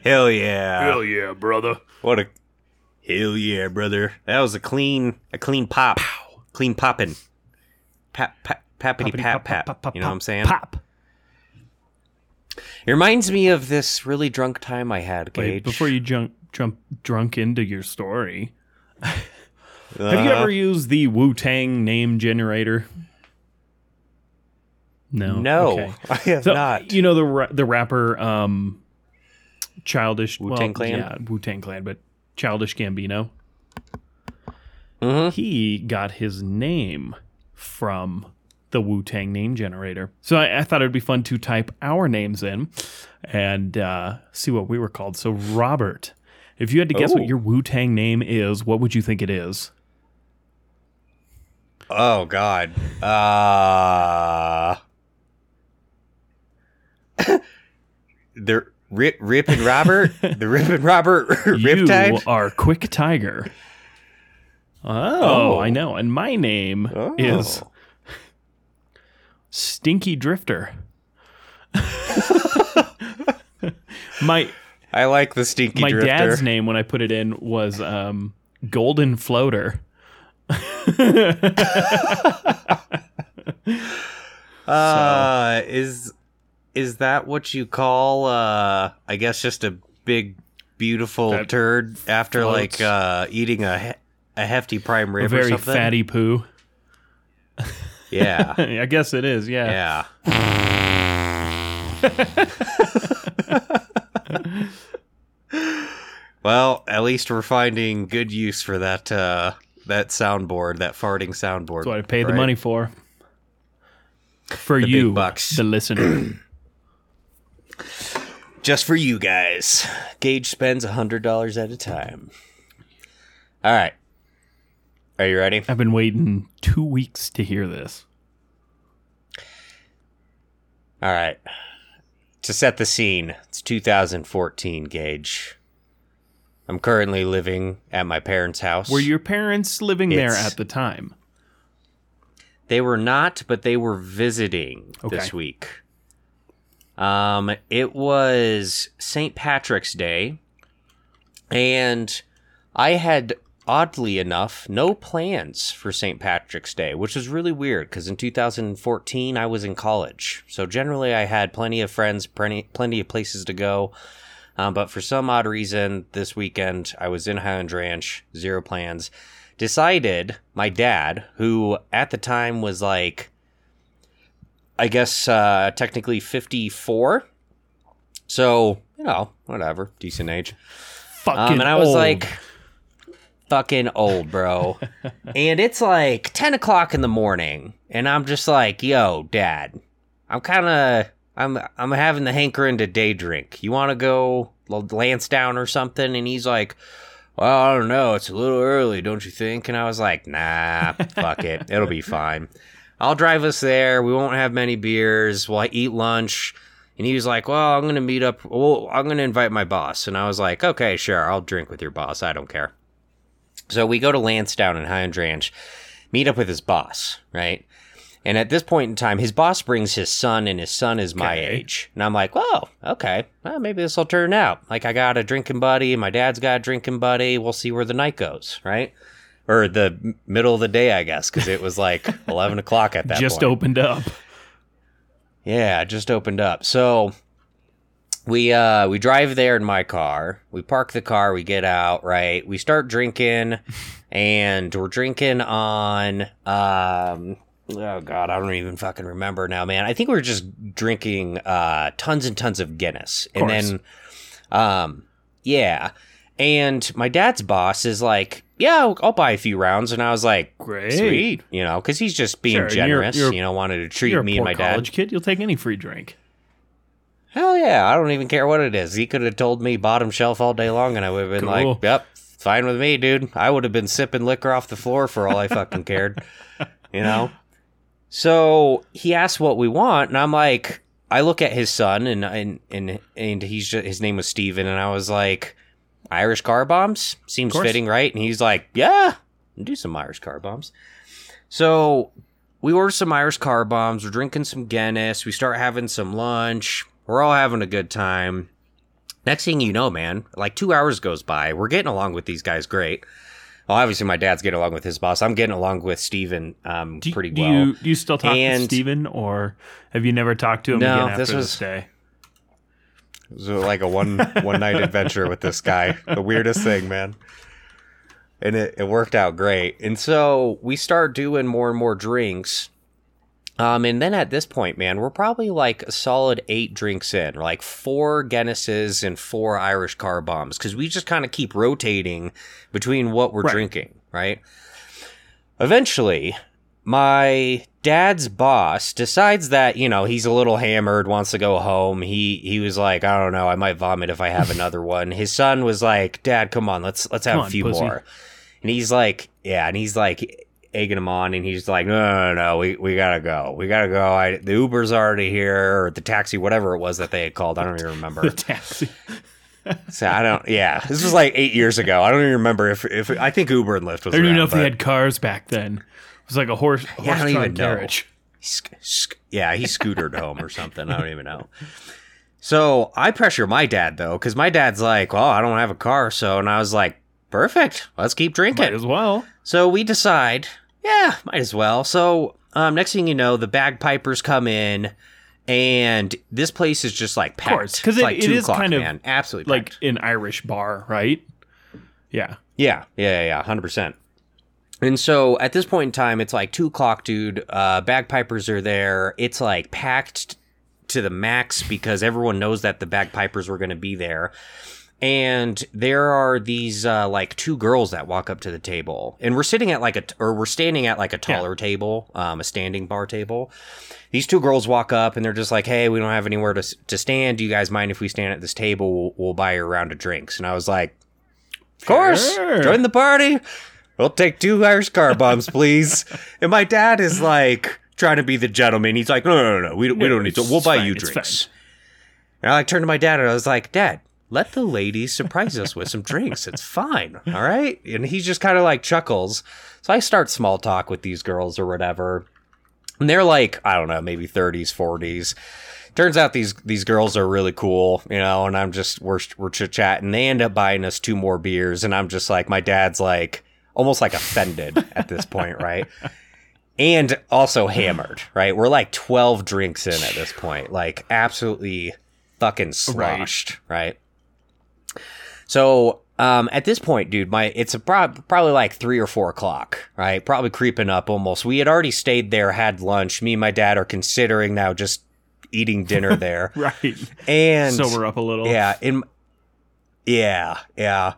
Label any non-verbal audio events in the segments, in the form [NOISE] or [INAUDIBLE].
[LAUGHS] Hell yeah. Hell yeah, brother. What a hell yeah, brother. That was a clean a clean pop. Clean poppin'. Pap pap pappity pap pap. You know what I'm saying? Pop. It reminds me of this really drunk time I had, Gage. Wait, before you jump jump drunk into your story, [LAUGHS] have you Uh-huh. ever used the Wu Tang name generator? No. No, Okay. [LAUGHS] I have So, not. You know the ra- the rapper um Childish Wu-Tang well, Clan? Yeah, Wu Tang Clan, but Childish Gambino. Mhm. He got his name from the Wu Tang name generator. So I, I thought it'd be fun to type our names in and uh, see what we were called. So Robert, if you had to guess Oh. what your Wu Tang name is, what would you think it is? Oh God. Uh [LAUGHS] the Rip Rip and Robert? the Rip and Robert [LAUGHS] Riptide? You are Quick Tiger. Oh, I know. And my name is Oh. Stinky Drifter. [LAUGHS] my I like the stinky my drifter. dad's name when I put it in was um, Golden Floater. [LAUGHS] Uh is is that what you call uh I guess just a big beautiful That turd after floats. like uh eating a he- a hefty prime rib A very fatty poo. Yeah. [LAUGHS] I guess it is. Yeah. Yeah. [LAUGHS] well, at least we're finding good use for that uh that soundboard, that farting soundboard. That's what I paid the money for. For The you, bucks. the listener. [CLEARS THROAT] Just for you guys. Gage spends a hundred dollars at a time. All right. Are you ready? I've been waiting two weeks to hear this. All right. To set the scene, it's 2014, Gage. I'm currently living at my parents' house. Were your parents living there at the time? They were not, but they were visiting this week. Um, it was St. Patrick's Day, and I had oddly enough no plans for St. Patrick's Day, which was really weird because in 2014 I was in college, so generally I had plenty of friends, plenty plenty of places to go. Um, but for some odd reason, this weekend I was in Highland Ranch, zero plans. Decided my dad, who at the time was like, I guess uh, technically 54. So, you know, whatever, decent age. Fucking Um, and I was old. like, fucking old, bro. [LAUGHS] and it's like 10 o'clock in the morning. And I'm just like, yo, dad, I'm kind of, I'm, I'm having the hankering to day drink. You want to go Lansdowne or something? And he's like, well, I don't know. It's a little early, don't you think? And I was like, nah, fuck it. It'll be fine. [LAUGHS] I'll drive us there. We won't have many beers. We'll eat lunch. And he was like, well, I'm going to meet up. Well, I'm going to invite my boss. And I was like, okay, sure. I'll drink with your boss. I don't care. So we go to Lansdowne in Highland Ranch, meet up with his boss, right? And at this point in time, his boss brings his son, and his son is my Okay. age. And I'm like, whoa, okay, well, maybe this will turn out. Like, I got a drinking buddy, my dad's got a drinking buddy. We'll see where the night goes, right? Or the middle of the day, I guess, because it was like [LAUGHS] 11 o'clock at that just point. opened up. Yeah, just opened up. So we uh we drive there in my car. We park the car, we get out, right? We start drinking and we're drinking on um oh god, I don't even fucking remember now, man. I think we were just drinking uh tons and tons of Guinness. And then um yeah. And my dad's boss is like, "Yeah, I'll, I'll buy a few rounds." And I was like, Great. "Sweet," you know, because he's just being Sure, and you're- generous. you're- you know, wanted to treat me and my dad. college kid. You'll take any free drink. Hell yeah, I don't even care what it is. He could have told me bottom shelf all day long, and I would have been Cool. like, "Yep, fine with me, dude." I would have been sipping liquor off the floor for all I fucking cared, [LAUGHS] you know. So he asked what we want, and I'm like, I look at his son, and and and and he's just, his name was Steven, and I was like, Irish car bombs seems fitting, right? And he's like, Yeah, do some Irish car bombs. So we order some Irish car bombs. We're drinking some Guinness. We start having some lunch. We're all having a good time. Next thing you know, man, like two hours goes by. We're getting along with these guys great. Well, obviously, my dad's getting along with his boss. I'm getting along with Steven um, Do, pretty do well. you do you still talk And- to Steven or have you never talked to him No, again after this this, was- day? It was like a one [LAUGHS] one night adventure with this guy. The weirdest thing, man. And it, it worked out great. And so we start doing more and more drinks. Um, and then at this point, man, we're probably like a solid eight drinks in, like four Guinnesses and four Irish car bombs, because we just kind of keep rotating between what we're Right. drinking, right? Eventually, my dad's boss decides that you know he's a little hammered wants to go home he he was like i don't know i might vomit if i have [LAUGHS] another one his son was like dad come on let's let's have Come a few pussy." more and he's like yeah and he's like egging him on and he's like no no no, no we, we gotta go we gotta go I, the uber's already here or the taxi whatever it was that they had called i don't even remember [LAUGHS] The taxi. [LAUGHS] so i don't yeah this was like eight years ago i don't even remember if if i think uber and lyft was I don't even know around, if they had cars back then. Was like a horse, Yeah, I horse don't drawn even know. carriage. Sc- sc- yeah, he scootered home or something. I don't even know. So I pressure my dad though, because my dad's like, "Well, I don't have a car," so and I was like, "Perfect, let's keep Might drinking." as well. So we decide, yeah, might as well. So um, next thing you know, the bagpipers come in, and this place is just like packed. because it- like it two is o'clock, kind of man. absolutely Like packed. an Irish bar, right? Yeah. Yeah, yeah, yeah, yeah, hundred percent. And so at this point in time, it's like two o'clock, dude. Uh, bagpipers are there. It's like packed to the max because everyone knows that the bagpipers were going to be there. And there are these uh, like two girls that walk up to the table, and we're sitting at like a, or we're standing at like a taller table, um, a standing bar table. These two girls walk up and they're just like, "Hey, we don't have anywhere to to stand. Do you guys mind if we stand at this table? We'll, we'll buy you a round of drinks." And I was like, "Of course, Sure. join the party. We'll take two Irish car bombs, please." and my dad is like trying to be the gentleman. He's like, "No, no, no, no. We, we don't need to. We'll buy fine, you drinks." And I like turned to my dad and I was like, Dad, let the ladies surprise us with some drinks. It's fine. All right. And he just kind of like chuckles. So I start small talk with these girls or whatever. And they're like, I don't know, maybe 30s, 40s. Turns out these these girls are really cool, you know, and I'm just we're we're chit chatting. They end up buying us two more beers, and I'm just like, my dad's like almost like offended at this point, right? and also hammered, right? We're like 12 drinks in at this point, like absolutely fucking sloshed, right? So, um, at this point, dude, my it's probably like three or four o'clock, right? Probably creeping up almost. We had already stayed there, had lunch. Me and my dad are considering now just eating dinner [LAUGHS] there, Right. and Sober up a little. yeah, in yeah, yeah.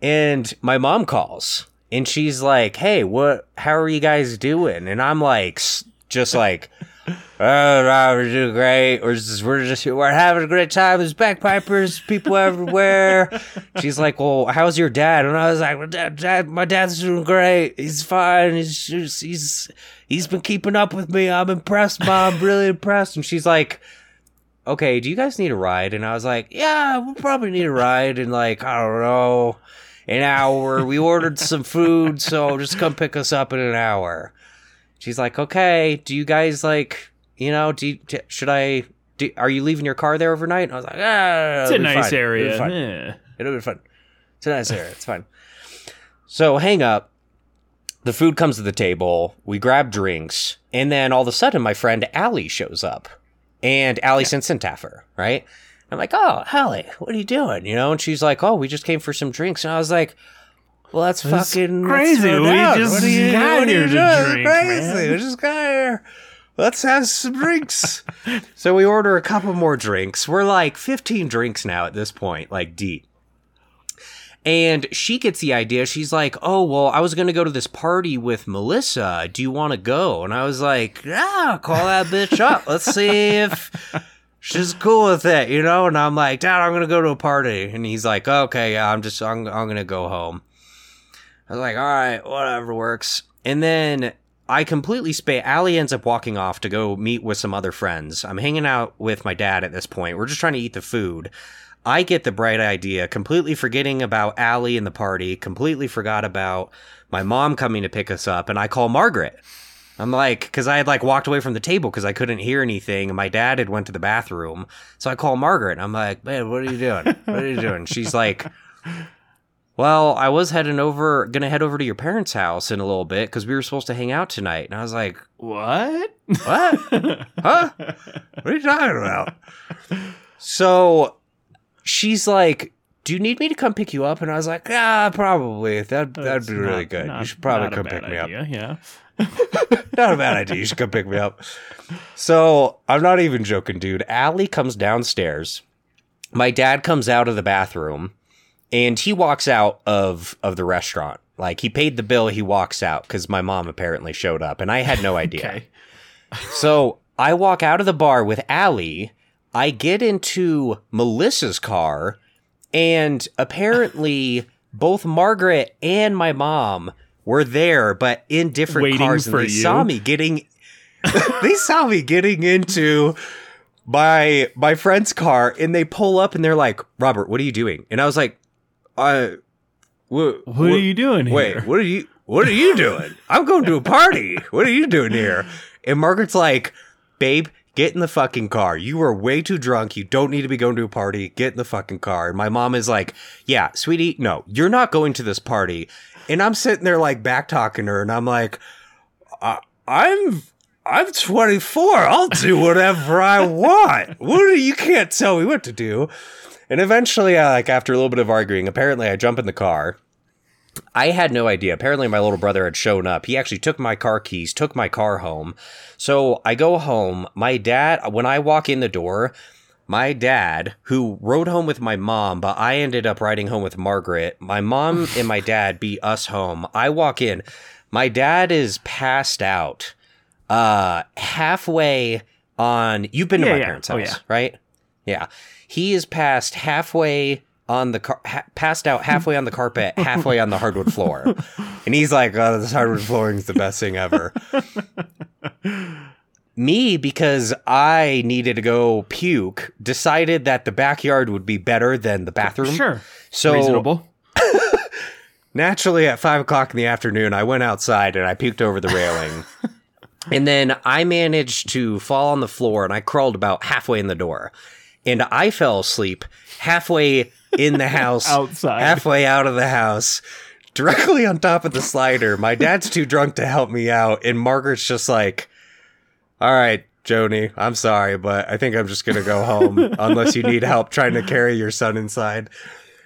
And my mom calls and she's like, "Hey, what how are you guys doing?" And I'm like just like [LAUGHS] Oh, we're doing great. We're just, we're just, we're having a great time. There's bagpipers, people everywhere. [LAUGHS] She's like, well, how's your dad? And I was like, my dad, dad my dad's doing great. He's fine. He's just, he's, he's been keeping up with me. I'm impressed, mom. Really impressed. And she's like, okay, do you guys need a ride? And I was like, yeah, we'll probably need a ride And like, I don't know, an hour. We ordered some food, so just come pick us up in an hour. She's like, okay, do you guys like, you know, do, you, should I, do, are you leaving your car there overnight? And I was like, ah, It's a it'll nice fine. It'll area. be fine. Yeah. It'll be fun. It's a nice area. It's fine. So hang up. The food comes to the table. We grab drinks, and then all of a sudden, my friend Allie shows up, and Allie sent Centaffer, right? I'm like, oh, Allie, what are you doing? You know, and she's like, oh, we just came for some drinks, and I was like. Well, that's fucking crazy. We down. just what are you, got what here to drink, Crazy. man. We just got here. Let's have some drinks. [LAUGHS] so we order a couple more drinks. We're like 15 drinks now at this point, like deep. And she gets the idea. She's like, "Oh, well, I was going to go to this party with Melissa. Do you want to go?" And I was like, "Yeah, call that bitch up. Let's see if she's cool with it, you know?" And I'm like, "Dad, I'm to go to a party." And he's like, "Okay, yeah, I'm just I'm I'm to go home." I was like, "All right, whatever works." And then I completely spay. Allie ends up walking off to go meet with some other friends. I'm hanging out with my dad at this point. We're just trying to eat the food. I get the bright idea, completely forgetting about Allie and the party, completely forgot about my mom coming to pick us up, and I call Margaret. I'm like, because I had like walked away from the table because I couldn't hear anything, and my dad had went to the bathroom. So I call Margaret. I'm like, man, what are you doing? What are you doing? [LAUGHS] She's like, well, I was heading over, gonna head over to your parents' house in a little bit because we were supposed to hang out tonight. And I was like, What? what? huh? What are you talking about? So she's like, "Do you need me to come pick you up?" And I was like, "Ah, probably. That that'd That's be really good. not- you should probably come pick me up. idea, Yeah. [LAUGHS] Not a bad idea. You should come pick me up." So I'm not even joking, dude. Allie comes downstairs. My dad comes out of the bathroom, and he walks out of of the restaurant. Like he paid the bill, he walks out because my mom apparently showed up, and I had no [LAUGHS] idea. Okay. So I walk out of the bar with Allie. I get into Melissa's car, and apparently both Margaret and my mom were there, but in different Waiting cars. And they you? saw me getting. [LAUGHS] they saw me getting into my my friend's car, and they pull up and they're like, "Robert, what are you doing?" And I was like, "I, wha- What, wha- are you doing here? Wait, what are you what are you doing? I'm going to a party. What are you doing here? And Margaret's like, babe, get in the fucking car. You are way too drunk. You don't need to be going to a party. Get in the fucking car. And my mom is like, yeah, sweetie, no, you're not going to this party. And I'm sitting there like back talking her, and I'm like, I'm I'm 24. I'll do whatever I want. [LAUGHS] What do you can't tell me what to do. And eventually, like after a little bit of arguing, apparently I jump in the car. I had no idea. Apparently, my little brother had shown up. He actually took my car keys, took my car home. So I go home. My dad, when I walk in the door, my dad, who rode home with my mom, but I ended up riding home with Margaret. My mom [LAUGHS] and my dad beat us home. I walk in. My dad is passed out. Uh, halfway on. You've been to my yeah. parents' Oh, house, yeah. right? Yeah. He is passed halfway on the car, ha- passed out halfway on the carpet, [LAUGHS] halfway on the hardwood floor, and he's like, "Oh, this hardwood flooring is the best thing ever." [LAUGHS] Me, because I needed to go puke, decided that the backyard would be better than the bathroom. Sure. So Reasonable. [LAUGHS] Naturally, at five o'clock in the afternoon, I went outside and I puked over the railing. [LAUGHS] and then I managed to fall on the floor and I crawled about halfway in the door. And I fell asleep halfway in the house, [LAUGHS] Outside. halfway out of the house, directly on top of the slider. My dad's too drunk to help me out. And Margaret's just like, all right, Joni, I'm sorry, but I think I'm just going to go home [LAUGHS] unless you need help trying to carry your son inside.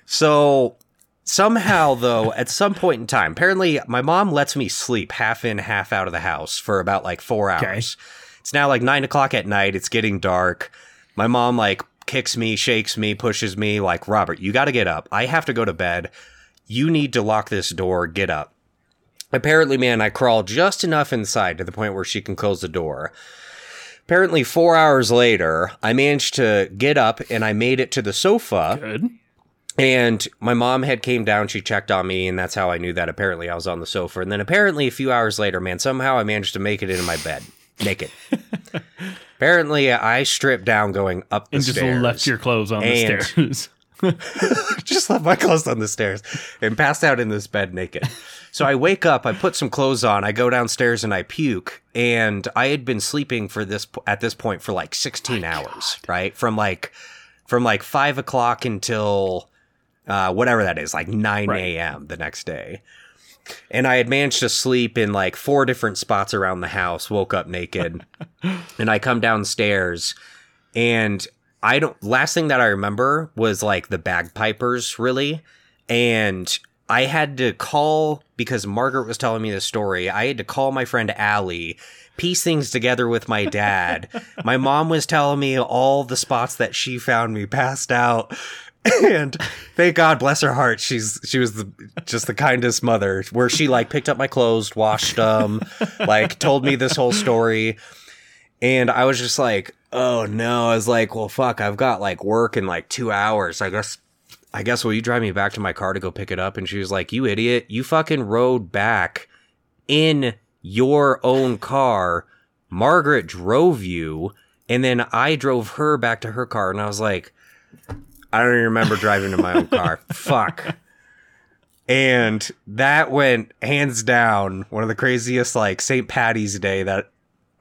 So somehow though at some point in time apparently my mom lets me sleep half in half out of the house for about like four Okay. hours. It's now like nine o'clock at night. It's getting dark. My mom like kicks me shakes me pushes me like robert you got to get up. I have to go to bed. You need to lock this door. Get up apparently man i crawl just enough inside to the point where she can close the door apparently four hours later i managed to get up and i made it to the sofa Good. and my mom had came down, she checked on me, and that's how I knew that apparently I was on the sofa. And then apparently a few hours later, man, somehow I managed to make it into my bed naked. [LAUGHS] apparently I stripped down going up the stairs. And just left your clothes on the stairs. [LAUGHS] just left my clothes on the stairs and passed out in this bed naked. So I wake up, I put some clothes on, I go downstairs and I puke. And I had been sleeping for this at this point for like 16 hours, right? From like from like five o'clock until uh, whatever that is, like 9 Right. a.m. the next day. And I had managed to sleep in like four different spots around the house, woke up naked. [LAUGHS] and I come downstairs and I don't last thing that I remember was like the bagpipers really. And I had to call because Margaret was telling me the story. I had to call my friend Allie, piece things together with my dad. [LAUGHS] my mom was telling me all the spots that she found me passed out. [LAUGHS] And thank God, bless her heart, she's she was the, just the kindest mother. Where she like picked up my clothes, washed them, [LAUGHS] like told me this whole story. And I was just like, oh no. I was like, well, fuck, I've got like work in like two hours. I guess, I guess, will you drive me back to my car to go pick it up? And she was like, you idiot. You fucking rode back in your own car. Margaret drove you. And then I drove her back to her car. And I was like, I don't even remember driving to my own car. [LAUGHS] Fuck. and that went hands down one of the craziest like St. Patty's Day that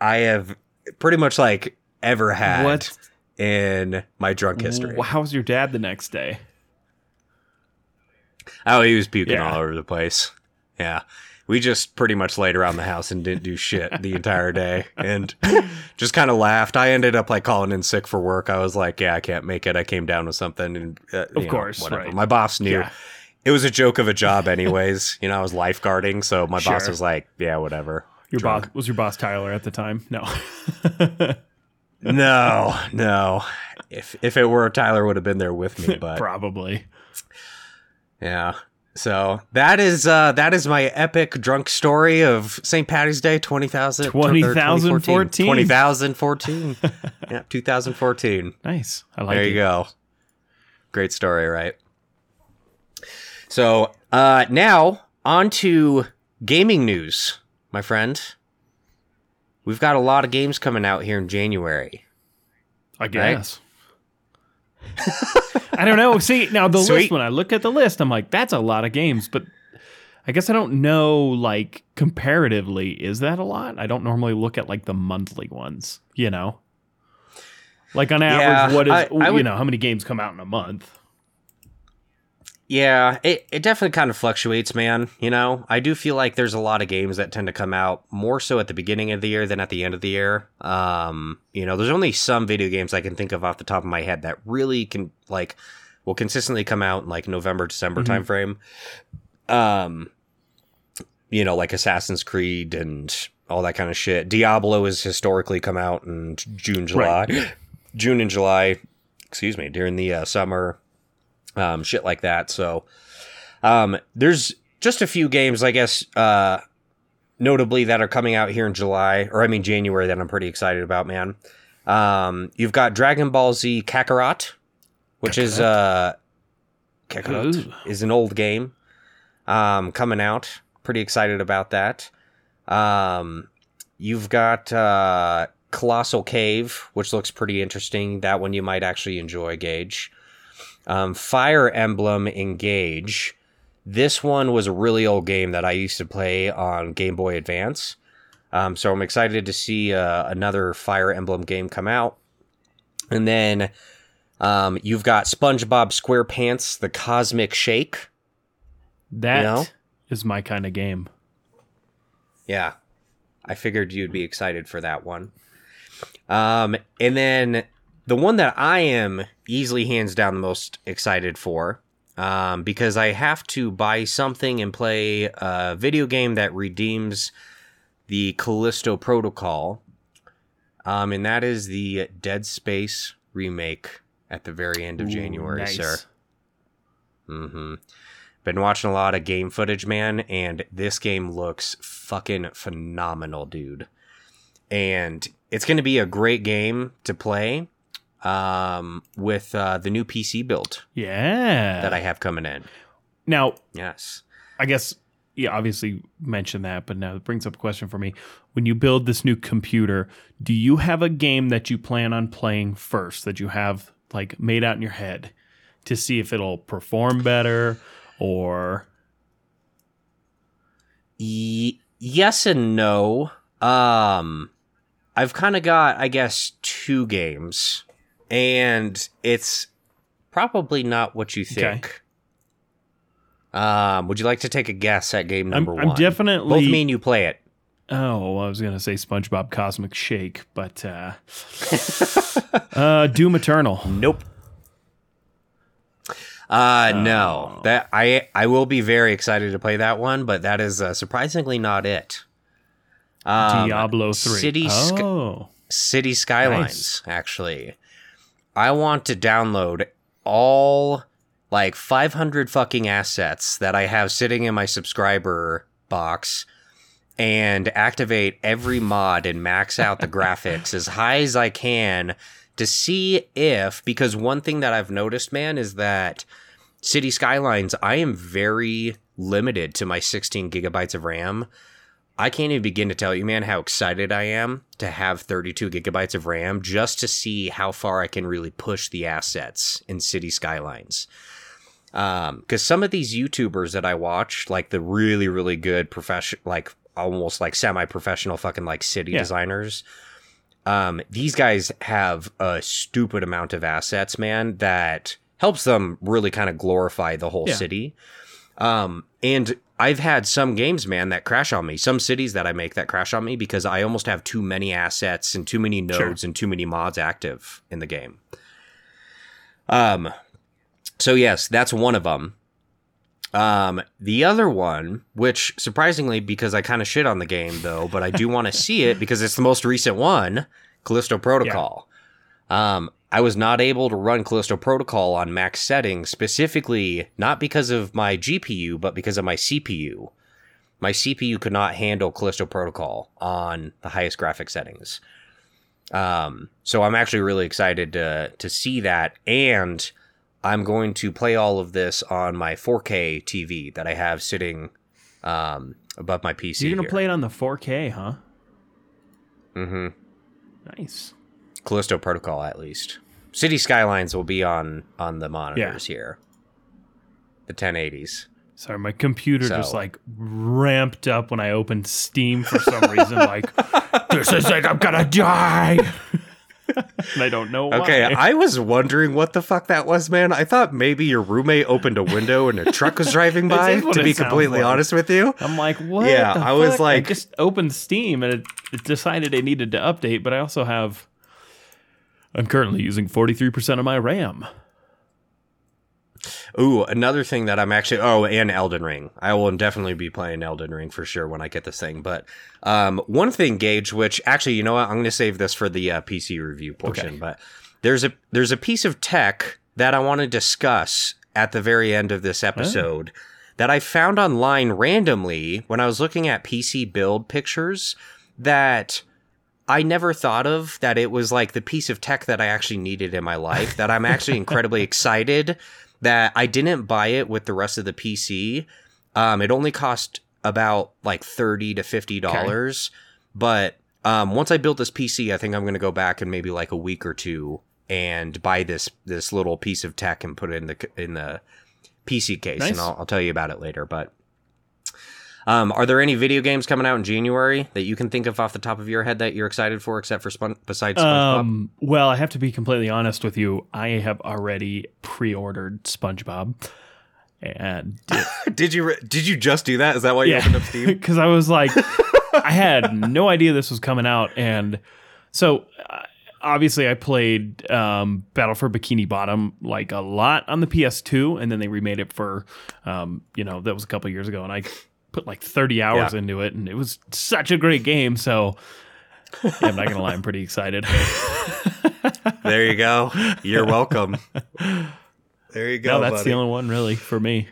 I have pretty much like ever had What? in my drunk history. How was your dad the next day? Oh, he was puking Yeah. all over the place. Yeah. We just pretty much laid around the house and didn't do shit the entire day and just kind of laughed. I ended up like calling in sick for work. I was like, yeah, I can't make it. I came down with something and uh, you know, course, whatever. right. My boss knew. Yeah. It was a joke of a job anyways. [LAUGHS] you know, I was lifeguarding, so my boss was like, yeah, whatever. Your Drunk. boss was your boss Tyler at the time? No. [LAUGHS] No, no. If if it were Tyler would have been there with me, [LAUGHS] but Probably. Yeah. So that is uh that is my epic drunk story of St. Patty's Day 20,000 or 20,014. 20,014. [LAUGHS] yeah, 2014. Nice. I like there it. you go. Great story, right? So, uh now on to gaming news, my friend. We've got a lot of games coming out here in January. I guess. [LAUGHS] I don't know. See, now the list, when I look at the list, I'm like, that's a lot of games, but I guess I don't know, like, comparatively, is that a lot? I don't normally look at, like, the monthly ones, you know? Like, on average, Yeah, what is, I- I you would- know, how many games come out in a month? Yeah, it, it definitely kind of fluctuates, man. You know, I do feel like there's a lot of games that tend to come out more so at the beginning of the year than at the end of the year. Um, you know, there's only some video games I can think of off the top of my head that really can like will consistently come out in like November, December Mhm. timeframe. Um, you know, like Assassin's Creed and all that kind of shit. Diablo has historically come out in June, July, June and July. Excuse me, during the uh, summer um, shit like that. So um, there's just a few games, I guess, uh, notably that are coming out here in July, or I mean January, that I'm pretty excited about, man. Um, you've got Dragon Ball Z Kakarot, which is uh, Kakarot Ooh. is an old game um, coming out. Pretty excited about that. Um, you've got uh, Colossal Cave, which looks pretty interesting. That one you might actually enjoy, Gage. Um, Fire Emblem Engage. This one was a really old game that I used to play on Game Boy Advance. Um, so I'm excited to see uh, another Fire Emblem game come out. And then um, you've got SpongeBob SquarePants: The Cosmic Shake. That is know? my kind of game. Yeah, I figured you'd be excited for that one. Um, and then the one that I am easily hands down the most excited for, um, because I have to buy something and play a video game that redeems the Callisto Protocol, um, and that is the Dead Space remake at the very end of Ooh, January, nice. sir. Mm-hmm. Been watching a lot of game footage, man, and this game looks fucking phenomenal, dude. And it's going to be a great game to play um, with uh, the new PC build Yeah. that I have coming in. now, Yes. I guess yeah, obviously mentioned that, but now it brings up a question for me. When you build this new computer, do you have a game that you plan on playing first that you have like made out in your head to see if it'll perform better or Y- yes and no. Um, I've kind of got, I guess, two games, and it's probably not what you think. Um, would you like to take a guess at game I'm, number I'm one? definitely Both me and you play it. Oh, I was gonna say SpongeBob Cosmic Shake, but uh, [LAUGHS] uh, Doom Eternal. Nope. Uh no. Oh. That I I will be very excited to play that one, but that is uh, surprisingly not it. Um, Diablo three. City Sky- oh, City Skylines, actually. I want to download all like 500 fucking assets that I have sitting in my subscriber box and activate every mod and max out the [LAUGHS] graphics as high as I can to see if because one thing that I've noticed man is that City Skylines I am very limited to my 16 gigabytes of RAM. I can't even begin to tell you, man, how excited I am to have 32 gigabytes of RAM just to see how far I can really push the assets in City Skylines. Um, because some of these YouTubers that I watch, like the really, really good profession, like almost like semi-professional fucking like city Yeah. designers. Um, these guys have a stupid amount of assets, man, that helps them really kind of glorify the whole Yeah. city. Um, and I've had some games, man, that crash on me. Some cities that I make that crash on me because I almost have too many assets and too many nodes and too many mods active in the game. Um, so yes, that's one of them. Um, the other one, which surprisingly, because I kind of shit on the game though, but I do want to see it because it's the most recent one, Callisto Protocol. Um, I was not able to run Callisto Protocol on max settings, specifically not because of my GPU, but because of my CPU. My CPU could not handle Callisto Protocol on the highest graphic settings. Um, so I'm actually really excited to to see that, and I'm going to play all of this on my 4K TV that I have sitting um, above my PC. You're gonna play it on the 4K, huh? Mm hmm. Nice. Callisto Protocol, at least. City Skylines will be on on the monitors here. The 1080s. Sorry, my computer just like ramped up when I opened Steam for some reason. [LAUGHS] Like, this is it. I'm gonna die. [LAUGHS] and I don't know why. Okay, I was wondering what the fuck that was, man. I thought maybe your roommate opened a window and a truck was driving [LAUGHS] by. To be completely like. honest with you, I'm like, what? Yeah, I was like- I just opened Steam and it, it decided it needed to update, but I also have. I'm currently using 43% of my RAM. Ooh, another thing that I'm actually oh, and Elden Ring. I will definitely be playing Elden Ring for sure when I get this thing. But um, one thing, Gage, which actually, you know what, I'm going to save this for the uh, PC review portion. Okay. But there's a there's a piece of tech that I want to discuss at the very end of this episode that I found online randomly when I was looking at PC build pictures that. I never thought of that it was like the piece of tech that I actually needed in my life that I'm actually [LAUGHS] incredibly excited that I didn't buy it with the rest of the PC. Um, it only cost about like thirty to fifty dollars, but um, once I built this PC, I think I'm going to go back in maybe like a week or two and buy this this little piece of tech and put it in the in the PC case, Nice. and I'll, I'll tell you about it later. But um, are there any video games coming out in January that you can think of off the top of your head that you're excited for, except for Spon- besides SpongeBob? Um, well, I have to be completely honest with you. I have already pre-ordered SpongeBob, and [LAUGHS] did you re- did you just do that? Is that why you opened up Steam? [LAUGHS] because I was like, [LAUGHS] I had no idea this was coming out, and so uh, obviously I played um, Battle for Bikini Bottom like a lot on the PS2, and then they remade it for, um, you know, that was a couple years ago, and I put like 30 hours Yeah. into it, and it was such a great game. So yeah, I'm not gonna lie, I'm pretty excited. [LAUGHS] There you go. You're welcome. There you go. no, that's buddy. the only one really for me.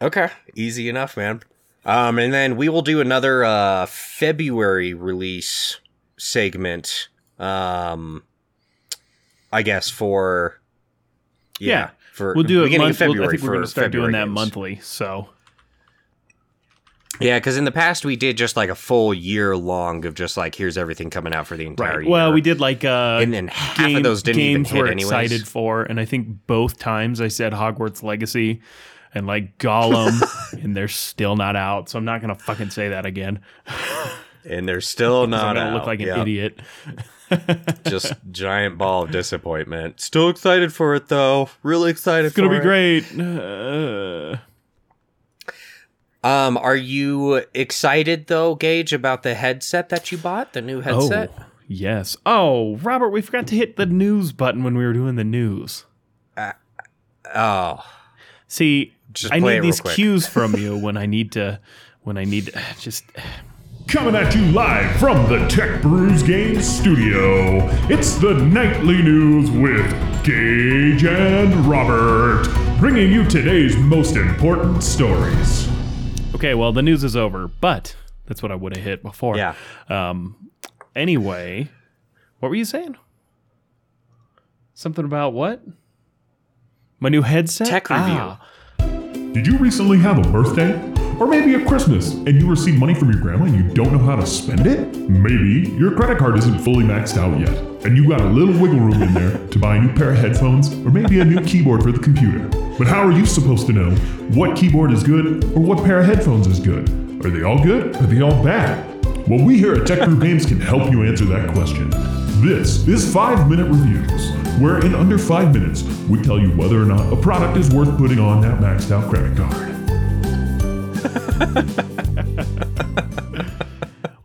Okay, easy enough, man. Um, and then we will do another uh February release segment. Um, I guess for yeah, Yeah. for We'll do it. Month, February I think we're gonna start February doing that games. monthly. So Yeah, because in the past we did just like a full year long of just like here's everything coming out for the entire right. year. Well, we did like uh, and then half game- of those didn't even hit we're anyways. excited for, and I think both times I said Hogwarts Legacy and like Gollum, [LAUGHS] and they're still not out. So I'm not gonna fucking say that again. and they're still [LAUGHS] not I'm out. look like an Yep. idiot. [LAUGHS] just giant ball of disappointment. Still excited for it though. Really excited. It's gonna be it. great. [SIGHS] Uh, Um, are you excited though, Gage, about the headset that you bought? The new headset. oh yes. Oh, Robert, we forgot to hit the news button when we were doing the news. Oh, See, Just I need these quick. cues from you [LAUGHS] when I need to, when I need to, [SIGHS] just. [SIGHS] Coming at you live from the Tech Brews Games studio, it's the nightly news with Gage and Robert, bringing you today's most important stories. Okay, well, the news is over, but that's what I would have hit before. yeah. Um. Anyway, what were you saying? Something about what? My new headset. Tech review. Ah, Did you recently have a birthday? Or maybe a Christmas and you received money from your grandma and you don't know how to spend it? Maybe your credit card isn't fully maxed out yet. and you got a little wiggle room in there to buy a new pair of headphones or maybe a new keyboard for the computer. But how are you supposed to know what keyboard is good or what pair of headphones is good? Are they all good? Are they all bad? Well, we here at Tech Brew Games can help you answer that question. This is 5 Minute Reviews, where in under 5 minutes, we tell you whether or not a product is worth putting on that maxed out credit card. [LAUGHS]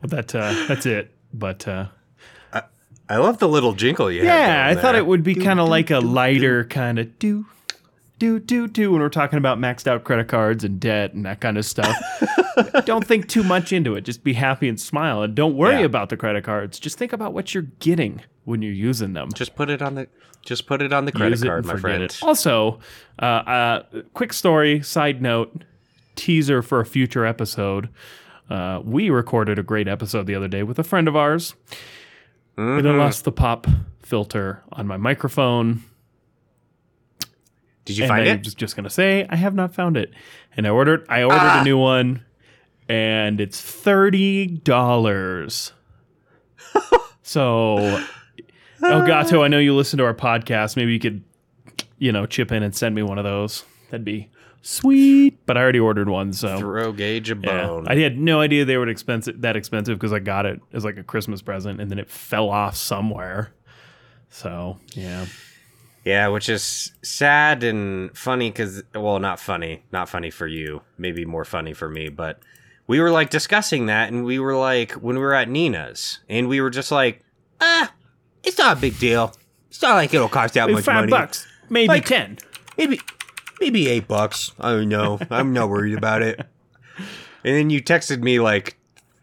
Well, that uh, that's it. But uh, I love the little jingle you yeah, I had. thought it would be kind of like a lighter kind of do, do, do, do when we're talking about maxed out credit cards and debt and that kind of stuff. [LAUGHS] don't think too much into it. Just be happy and smile, and don't worry Yeah. about the credit cards. Just think about what you're getting when you're using them. Just put it on the just put it on the credit Use card, my friend. it. Also, uh, uh, quick story, side note, teaser for a future episode. Uh, we recorded a great episode the other day with a friend of ours. Mm-hmm. I lost the pop filter on my microphone. Did you and find I it? I was just gonna say I have not found it. And I ordered I ordered Ah. a new one and it's thirty dollars. [LAUGHS] so Elgato, I know you listen to our podcast. Maybe you could, you know, chip in and send me one of those. That'd be sweet. But I already ordered one, so Throw Gage a yeah. bone. I had no idea they were expensive that expensive because I got it as like a Christmas present and then it fell off somewhere. So yeah. Yeah, which is sad and funny because, well, not funny, not funny for you, maybe more funny for me, but we were like discussing that, and we were like, when we were at Nina's, and we were just like, ah, it's not a big deal. It's not like it'll cost that Maybe much five money. bucks, maybe Like- ten. Maybe, maybe eight bucks. I don't know. I'm not worried about it. And then you texted me like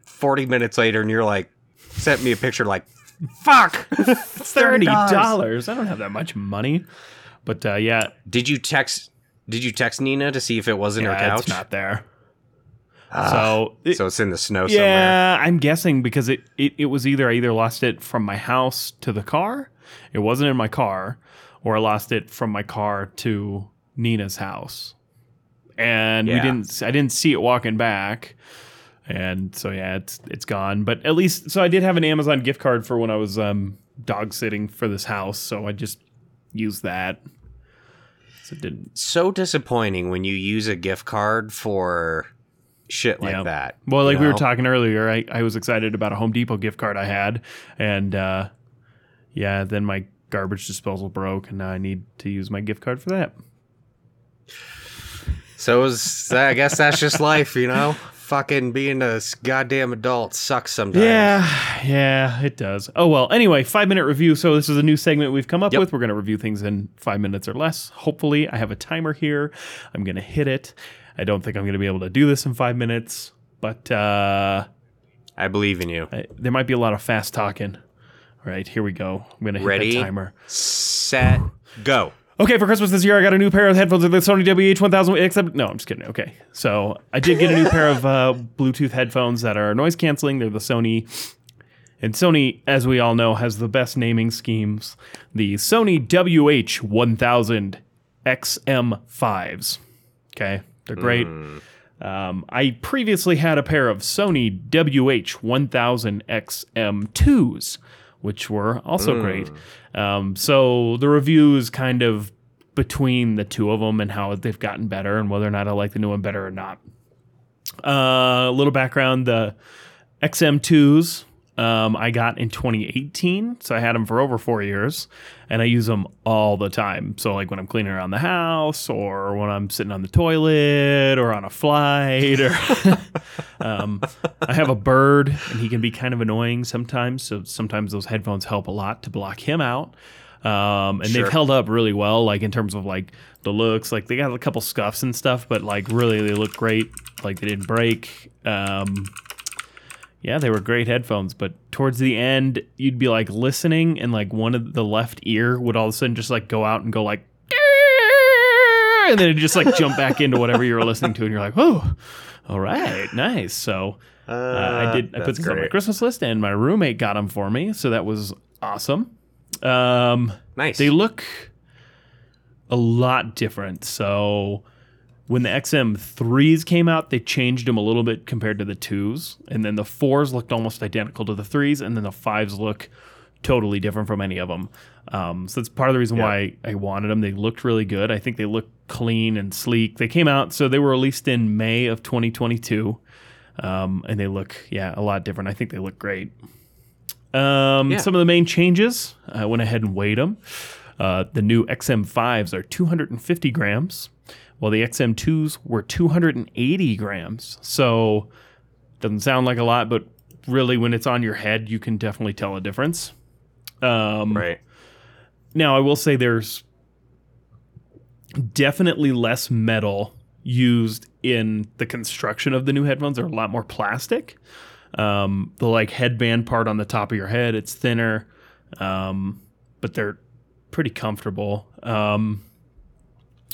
40 minutes later, and you're like, sent me a picture like, fuck, [LAUGHS] thirty dollars. I don't have that much money, but uh, yeah, Did you text? Did you text Nina to see if it was in her yeah, couch? it's not there. so, it- So it's in the snow somewhere. yeah, I'm guessing because it, it it was either I either lost it from my house to the car, it wasn't in my car, or I lost it from my car to Nina's house, and we didn't. I didn't see it walking back. And so yeah, it's it's gone. But at least so I did have an Amazon gift card for when I was um, dog sitting for this house, so I just used that. So it didn't So disappointing when you use a gift card for shit like Yeah. that. Well, like we were talking earlier, I, I was excited about a Home Depot gift card I had, and uh, yeah, then my garbage disposal broke, and now I need to use my gift card for that. So it was, I guess that's just life, you know. Fucking being a goddamn adult sucks sometimes. Yeah, yeah, it does. Oh well. Anyway, five minute review. So this is a new segment we've come up Yep. with. We're gonna review things in five minutes or less. Hopefully, I have a timer here. I'm gonna hit it. I don't think I'm gonna be able to do this in five minutes, but uh, I believe in you. I, there might be a lot of fast talking. All right, here we go. I'm gonna hit Ready? the timer. Set, go. Okay, for Christmas this year, I got a new pair of headphones with the Sony WH1000. Except, no, I'm just kidding. Okay, so I did get a new pair of uh, Bluetooth headphones that are noise canceling. They're the Sony, and Sony, as we all know, has the best naming schemes. The Sony WH1000 XM5s. Okay, they're great. Um, I previously had a pair of Sony WH1000 XM2s, which were also great. Um, so the review is kind of between the two of them and how they've gotten better and whether or not I like the new one better or not. Uh, a little background: the XM2s um, I got in 2018, so I had them for over four years, and I use them all the time. So like when I'm cleaning around the house, or when I'm sitting on the toilet, or on a flight, or [LAUGHS] um, I have a bird, and he can be kind of annoying sometimes. So sometimes those headphones help a lot to block him out. Um, and Sure. they've held up really well, like in terms of like the looks. Like they got a couple scuffs and stuff, but like really they look great. Like they didn't break. Um, yeah, they were great headphones, but towards the end, you'd be like listening, and like one of the left ear would all of a sudden just like go out and go like, and then it just like jump back into whatever you were listening to, and you're like, oh, all right, nice. So uh, I did. I put this on my. Christmas list, and my roommate got them for me, so that was awesome. Um, Nice. they look a lot different. So when the XM3s came out, they changed them a little bit compared to the 2s. And then the 4s looked almost identical to the 3s. And then the 5s look totally different from any of them. Um, so that's part of the reason why I wanted them. They looked really good. I think they look clean and sleek. They came out, so they were released in May of 2022, um, and they look yeah a lot different. I think they look great. Um, Yeah. Some of the main changes, I went ahead and weighed them. Uh, the new XM5s are 250 grams, while the XM2s were 280 grams. So doesn't sound like a lot, but really, when it's on your head, you can definitely tell a difference. Um, Right. now, I will say there's definitely less metal used in the construction of the new headphones. They're a lot more plastic. Um, the like headband part on the top of your head, it's thinner, um, but they're pretty comfortable. Um,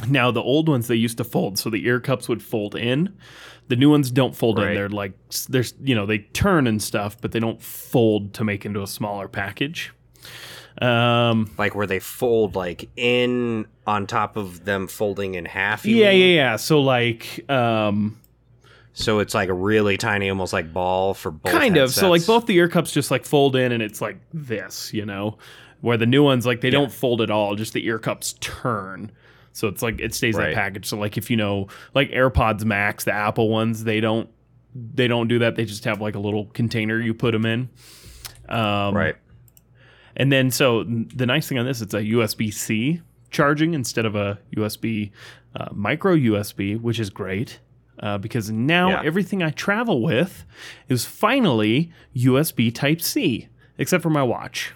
now the old ones they used to fold, so the ear cups would fold in. The new ones don't fold in. They're like there's you know they turn and stuff, but they don't fold to make into a smaller package. Um, Like where they fold like in on top of them folding in half. you yeah, mean? yeah, yeah. So like, um, So it's like a really tiny, almost like ball for both. kind of. So like both the ear cups just like fold in, and it's like this, you know, where the new ones like they don't fold at all. Just the ear cups turn. So it's like it stays Right. that package. So like if you know like AirPods Max, the Apple ones, they don't they don't do that. They just have like a little container you put them in. Um, Right. And then, so the nice thing on this, it's a USB C charging instead of a USB uh, micro USB, which is great uh, because now Yeah. everything I travel with is finally USB Type C, except for my watch.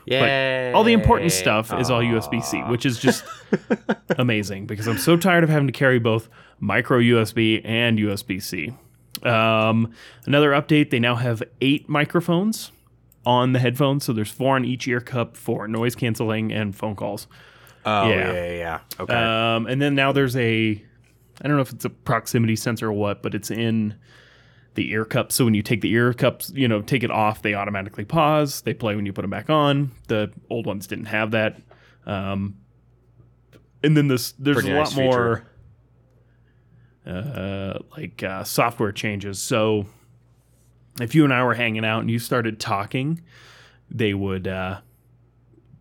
But all the important stuff is all USB C, which is just [LAUGHS] amazing because I'm so tired of having to carry both micro USB and USB C. Um, another update: they now have eight microphones on the headphones, so there's four on each ear cup for noise canceling and phone calls. Oh Yeah. yeah, yeah, yeah. Okay. Um, and then now there's a, I don't know if it's a proximity sensor or what, but it's in the ear cups. So when you take the ear cups, you know, take it off, they automatically pause. They play when you put them back on. The old ones didn't have that. Um, and then this, there's Pretty a lot nice more, uh, like uh, software changes. So if you and I were hanging out and you started talking, they would uh,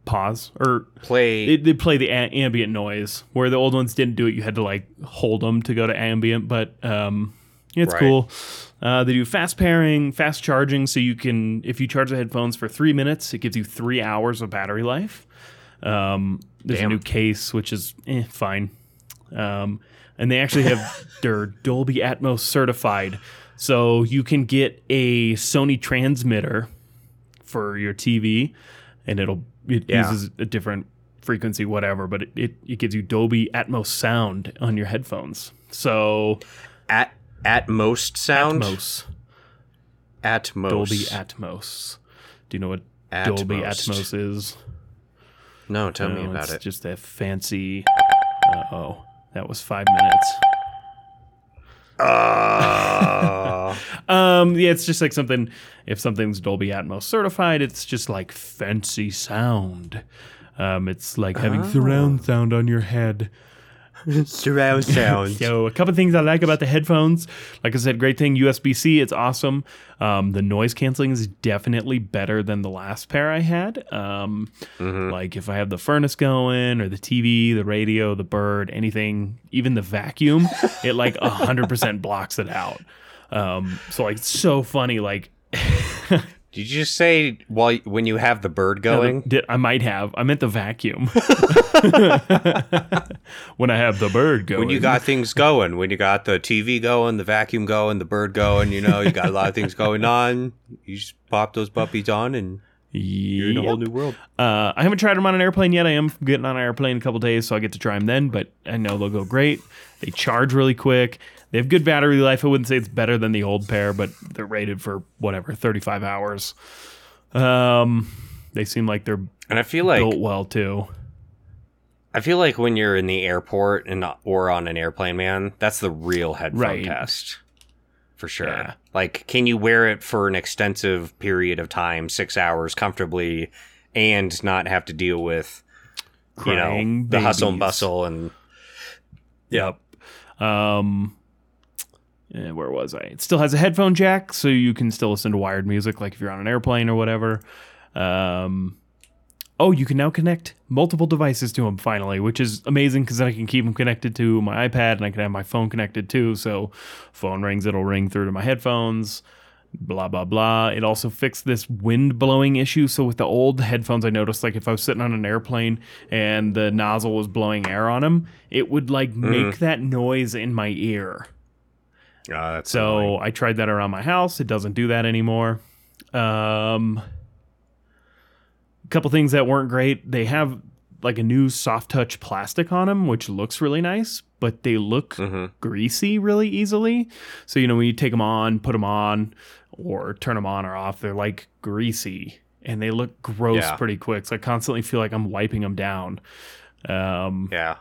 pause or Play. they, they play the a- ambient noise where the old ones didn't do it you had to like hold them to go to ambient but um it's Right. cool uh, they do fast pairing fast charging so you can if you charge the headphones for three minutes it gives you three hours of battery life um, there's Damn. a new case which is eh, fine um, and they actually have [LAUGHS] their dolby atmos certified so you can get a sony transmitter for your TV, and it'll it Yeah. uses a different frequency, whatever, but it, it, it gives you Dolby Atmos sound on your headphones. So at at most sound. Atmos, At most. Dolby Atmos. Do you know what Dolby Atmos. Atmos is? No, tell me about it's it. Just a fancy. Uh oh, that was five minutes. Uh, [LAUGHS] Um, yeah, it's just like something. If something's Dolby Atmos certified, it's just like fancy sound. Um, it's like having surround sound on your head. [LAUGHS] surround [LAUGHS] sound. So a couple things I like about the headphones. Like I said, great thing USB C. It's awesome. Um, the noise canceling is definitely better than the last pair I had. Um, Like if I have the furnace going or the TV, the radio, the bird, anything, even the vacuum, it like hundred percent blocks it out. Um, so like it's so funny. Like [LAUGHS] Did you just say while when you have the bird going? Did, I might have. I meant the vacuum. [LAUGHS] [LAUGHS] when I have the bird going. when you got things going, when you got the TV going, the vacuum going, the bird going, you know, you got a lot of things going on. You just pop those puppies on and you're in a whole new world. Uh, I haven't tried them on an airplane yet. I am getting on an airplane in a couple days, so I get to try them then. But I know they'll go great. They charge really quick. They have good battery life. I wouldn't say it's better than the old pair, but they're rated for whatever thirty five hours. Um, they seem like they're And I feel like built well too. I feel like when you're in the airport and or on an airplane, man, that's the real headphone Right. test. For sure. Yeah. Like, can you wear it for an extensive period of time, six hours comfortably, and not have to deal with, you know, Crying the hustle and bustle and Yep. Um, eh, where was I? It still has a headphone jack, so you can still listen to wired music, like if you're on an airplane or whatever. Um, oh, you can now connect multiple devices to them finally, which is amazing because then I can keep them connected to my iPad and I can have my phone connected too. So, phone rings, it'll ring through to my headphones. Blah blah blah. It also fixed this wind blowing issue. So with the old headphones, I noticed like if I was sitting on an airplane and the nozzle was blowing air on them, it would like make that noise in my ear. Uh, that's So annoying. I tried that around my house. It doesn't do that anymore. Um, a couple things that weren't great. They have like a new soft touch plastic on them, which looks really nice, but they look Mhm. greasy really easily. So you know when you take them on, put them on, or turn them on or off, they're like greasy and they look gross Yeah. pretty quick. So I constantly feel like I'm wiping them down. Um, yeah.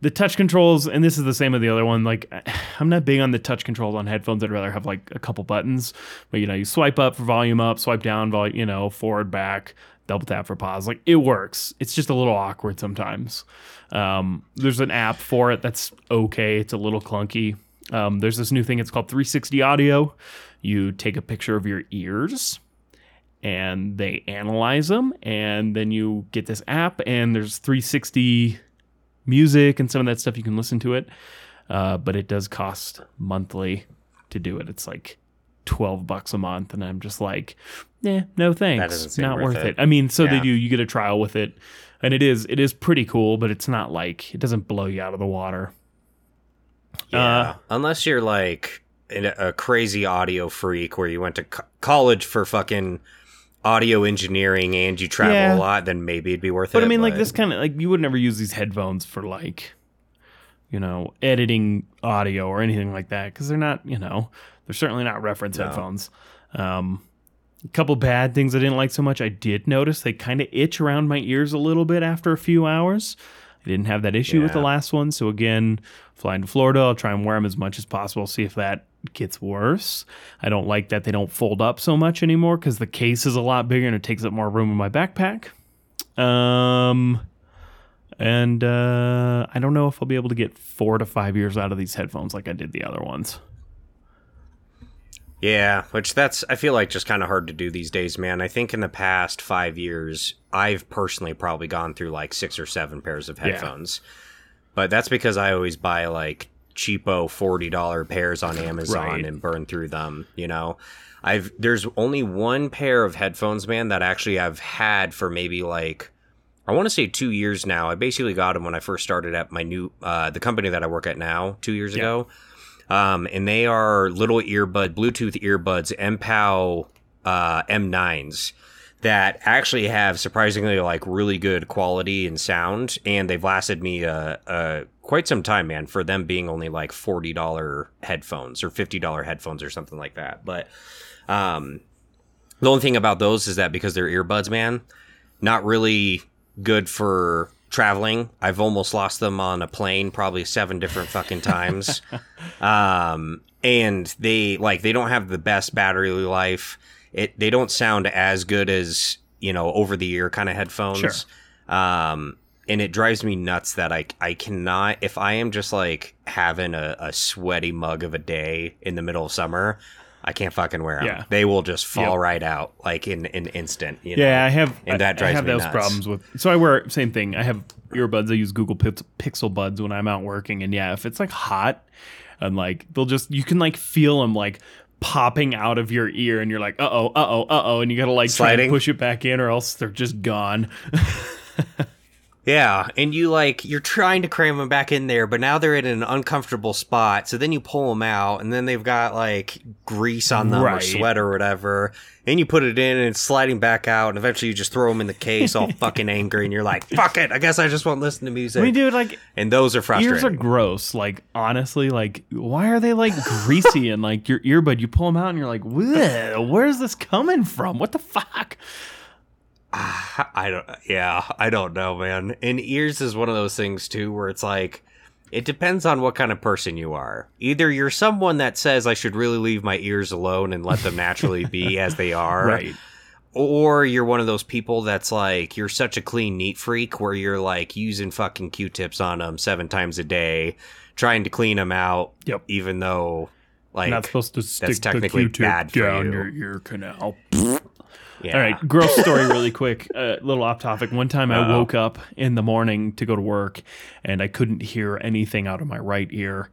The touch controls and this is the same with the other one like [SIGHS] i'm not big on the touch controls on headphones. I'd rather have like a couple buttons. But you know you swipe up for volume up swipe down volume you know forward back double tap for pause. Like it works. It's just a little awkward sometimes. Um, there's an app for it that's okay. It's a little clunky. Um, there's this new thing. It's called 360 audio. You take a picture of your ears and they analyze them and then you get this app and there's 360 music and some of that stuff you can listen to it uh, but it does cost monthly to do it it's like 12 bucks a month and i'm just like yeah no thanks not worth it. it. i mean so they Yeah. do you get a trial with it and it is it is pretty cool but it's not like it doesn't blow you out of the water Yeah. Uh, Unless you're like a, a crazy audio freak where you went to co- college for fucking audio engineering and you travel Yeah. a lot, then maybe it'd be worth But it. But I mean, like this kind of like you would never use these headphones for like, you know, editing audio or anything like that because they're not, you know, they're certainly not reference No. headphones. Um, a couple bad things I didn't like so much. I did notice they kind of itch around my ears a little bit after a few hours. I didn't have that issue with the last one, so again, flying to Florida, I'll try and wear them as much as possible. See if that gets worse. I don't like that they don't fold up so much anymore because the case is a lot bigger and it takes up more room in my backpack. Um, and uh, I don't know if I'll be able to get four to five years out of these headphones like I did the other ones. Yeah, which that's I feel like just kind of hard to do these days, man. I think in the past five years, I've personally probably gone through like six or seven pairs of Yeah. headphones, but that's because I always buy like cheapo forty dollar pairs on [LAUGHS] Amazon Right. and burn through them. You know, I've there's only one pair of headphones, man, that actually I've had for maybe like. I want to say two years now. I basically got them when I first started at my new uh, the company that I work at now two years Yeah. ago um, and they are little earbud Bluetooth earbuds MPOW uh, M9s that actually have surprisingly like really good quality and sound, and they've lasted me uh, uh, quite some time, man. For them being only like forty dollar headphones or fifty dollar headphones or something like that, but um, the only thing about those is that because they're earbuds, man, not really good for traveling. I've almost lost them on a plane probably seven different fucking times. [LAUGHS] um, and they like they don't have the best battery life. It they don't sound as good as you know over the ear kind of headphones. Sure. Um, and it drives me nuts that I I cannot if I am just like having a, a sweaty mug of a day in the middle of summer. I can't fucking wear them. Yeah. They will just fall Yep. right out like in an instant. You know? Yeah, I have. And that drives I have me those nuts. problems with. So I wear same thing. I have earbuds. I use Google Pixel Buds when I'm out working, and yeah, if it's like hot, and like they'll just you can like feel them like popping out of your ear, and you're like, uh oh, uh oh, uh oh, and you gotta like try Sliding. and push it back in, or else they're just gone. [LAUGHS] Yeah, and you like you're trying to cram them back in there, but now they're in an uncomfortable spot. So then you pull them out, and then they've got like grease on them or sweat or whatever. And you put it in, and it's sliding back out, and eventually you just throw them in the case, all [LAUGHS] fucking angry, and you're like, "Fuck it, I guess I just won't listen to music." I mean, dude, like and those are frustrating. ears are gross. Like honestly, like why are they like greasy [LAUGHS] and like your earbud? You pull them out, and you're like, "Whoa, where's this coming from? What the fuck? I don't. Yeah, I don't know, man. And ears is one of those things too, where it's like, it depends on what kind of person you are. Either you're someone that says I should really leave my ears alone and let them naturally be [LAUGHS] as they are, Right? or you're one of those people that's like you're such a clean neat freak where you're like using fucking q-tips on them seven times a day trying to clean them out Yep. even though like not supposed to stick the technically Q-tip bad down you. your ear canal. Yeah. All right, gross story really quick. A [LAUGHS] uh, little off topic. One time I Uh-oh. woke up in the morning to go to work and I couldn't hear anything out of my right ear.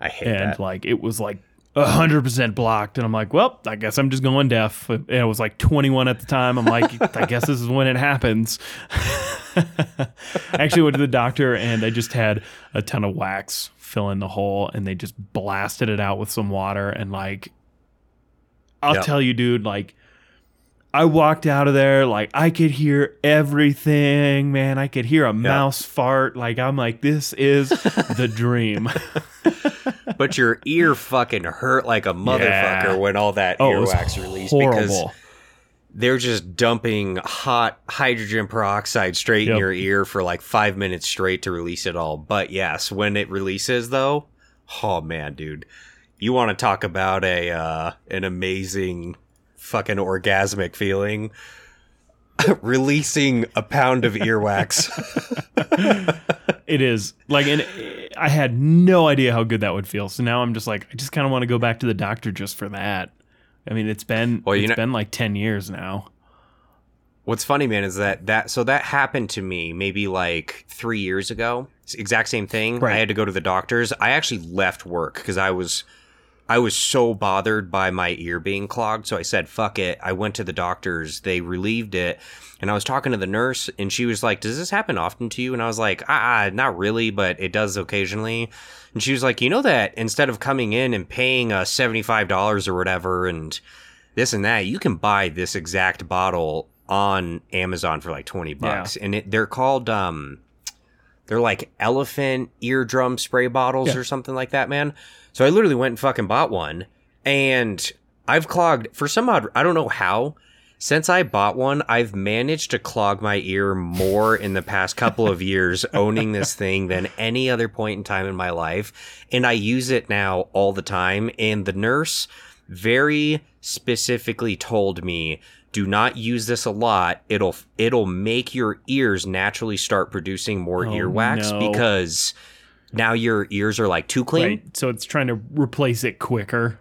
I hate And that. like it was like 100% blocked. And I'm like, well, I guess I'm just going deaf. And I was like 21 at the time. I'm like, [LAUGHS] I guess this is when it happens. [LAUGHS] I actually went to the doctor and I just had a ton of wax fill in the hole and they just blasted it out with some water. And like, I'll Yep. tell you, dude, like, I walked out of there like I could hear everything, man. I could hear a mouse fart. Like I'm like, this is [LAUGHS] the dream. [LAUGHS] but your ear fucking hurt like a motherfucker Yeah. when all that Oh, earwax released because they're just dumping hot hydrogen peroxide straight in your ear for like five minutes straight to release it all. But yes, when it releases though, oh man, dude, you want to talk about a uh, an amazing fucking orgasmic feeling. [LAUGHS] Releasing a pound of earwax. [LAUGHS] It is like, and I had no idea how good that would feel. So now I'm just like, I just kind of want to go back to the doctor just for that. I mean, it's been Well, you it's know- been like ten years now. What's funny, man, is that that so that happened to me maybe like three years ago. Exact same thing. Right. I had to go to the doctors. I actually left work because I was I was so bothered by my ear being clogged. So I said, "Fuck it." I went to the doctors. They relieved it, and I was talking to the nurse, and she was like, "Does this happen often to you?" And I was like, "Ah, not really, but it does occasionally." And she was like, "You know that instead of coming in and paying uh, seventy five dollars or whatever, and this and that, you can buy this exact bottle on Amazon for like 20 bucks. And it, they're called, um, they're like elephant eardrum spray bottles Yeah. or something like that, man. So I literally went and fucking bought one. And I've clogged, for some odd, I don't know how. Since I bought one, I've managed to clog my ear more in the past couple of years owning this [LAUGHS] thing than any other point in time in my life. And I use it now all the time. And the nurse very specifically told me do not use this a lot it'll it'll make your ears naturally start producing more Oh, earwax no. because now your ears are like too clean Right. So it's trying to replace it quicker.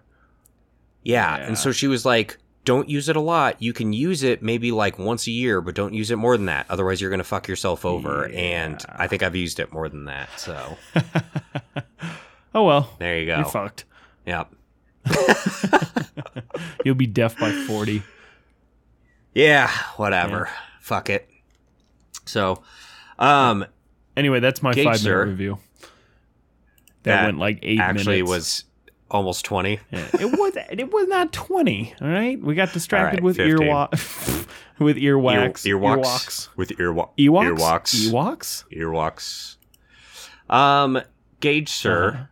yeah. Yeah. and so she was like don't use it a lot you can use it maybe like once a year but don't use it more than that otherwise you're gonna fuck yourself over and i think i've used it more than that so [LAUGHS] Oh well. there you go You're fucked. yep [LAUGHS] You'll be deaf by 40. Yeah whatever fuck it so um Anyway, that's my five minute review. That, That went like eight actually minutes. was almost 20 Yeah. It was [LAUGHS] it was not twenty. All right, we got distracted right, with 15. earwa- [LAUGHS] with earwax, Ear, earwax earwax, with earwa- Ewoks, earwax Ewoks. earwax um gage sir Uh-huh.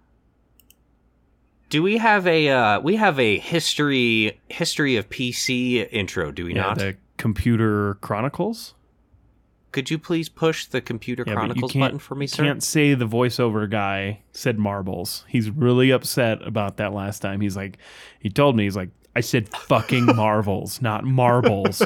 Do we have a uh we have a history history of pc intro do we Yeah, not the Computer Chronicles. could you please push the computer Yeah, chronicles button for me sir Can't say the voiceover guy said marbles. He's really upset about that last time. He's like, he told me he's like, I said fucking [LAUGHS] marvels, not marbles.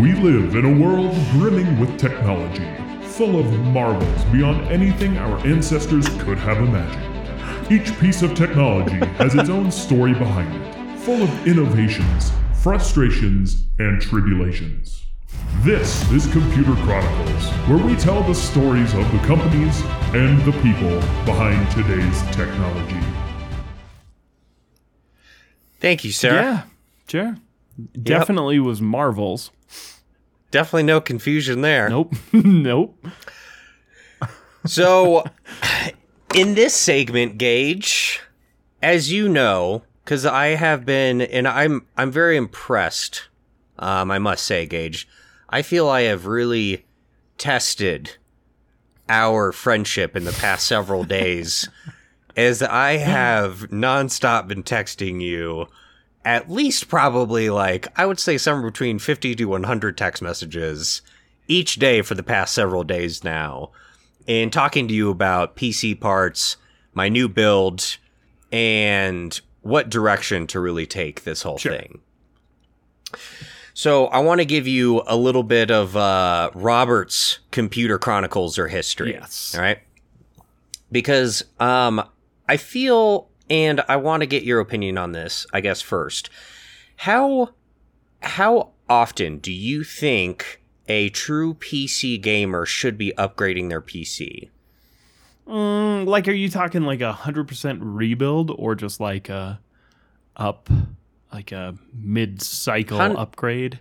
We live in a world brimming with technology, full of marvels beyond anything our ancestors could have imagined. Each piece of technology has its own story behind it, full of innovations, frustrations, and tribulations. This is Computer Chronicles, where we tell the stories of the companies and the people behind today's technology. thank you sir yeah, sure. Definitely was marvels. Definitely no confusion there Nope, [LAUGHS] nope. So, in this segment, Gage, as you know, because I have been, and I'm I'm very impressed. Um, I must say, Gage, I feel I have really tested our friendship in the past several days, [LAUGHS] as I have nonstop been texting you. At least probably like I would say somewhere between 50 to 100 text messages each day for the past several days now and talking to you about PC parts, my new build, and what direction to really take this whole Sure. thing. So I want to give you a little bit of uh, Robert's computer chronicles or history. Yes. All right. Because um, I feel, and I want to get your opinion on this, I guess first. How how often do you think a true PC gamer should be upgrading their PC? Mm, like, are you talking like a hundred percent rebuild or just like a up, like a mid-cycle Hun- upgrade?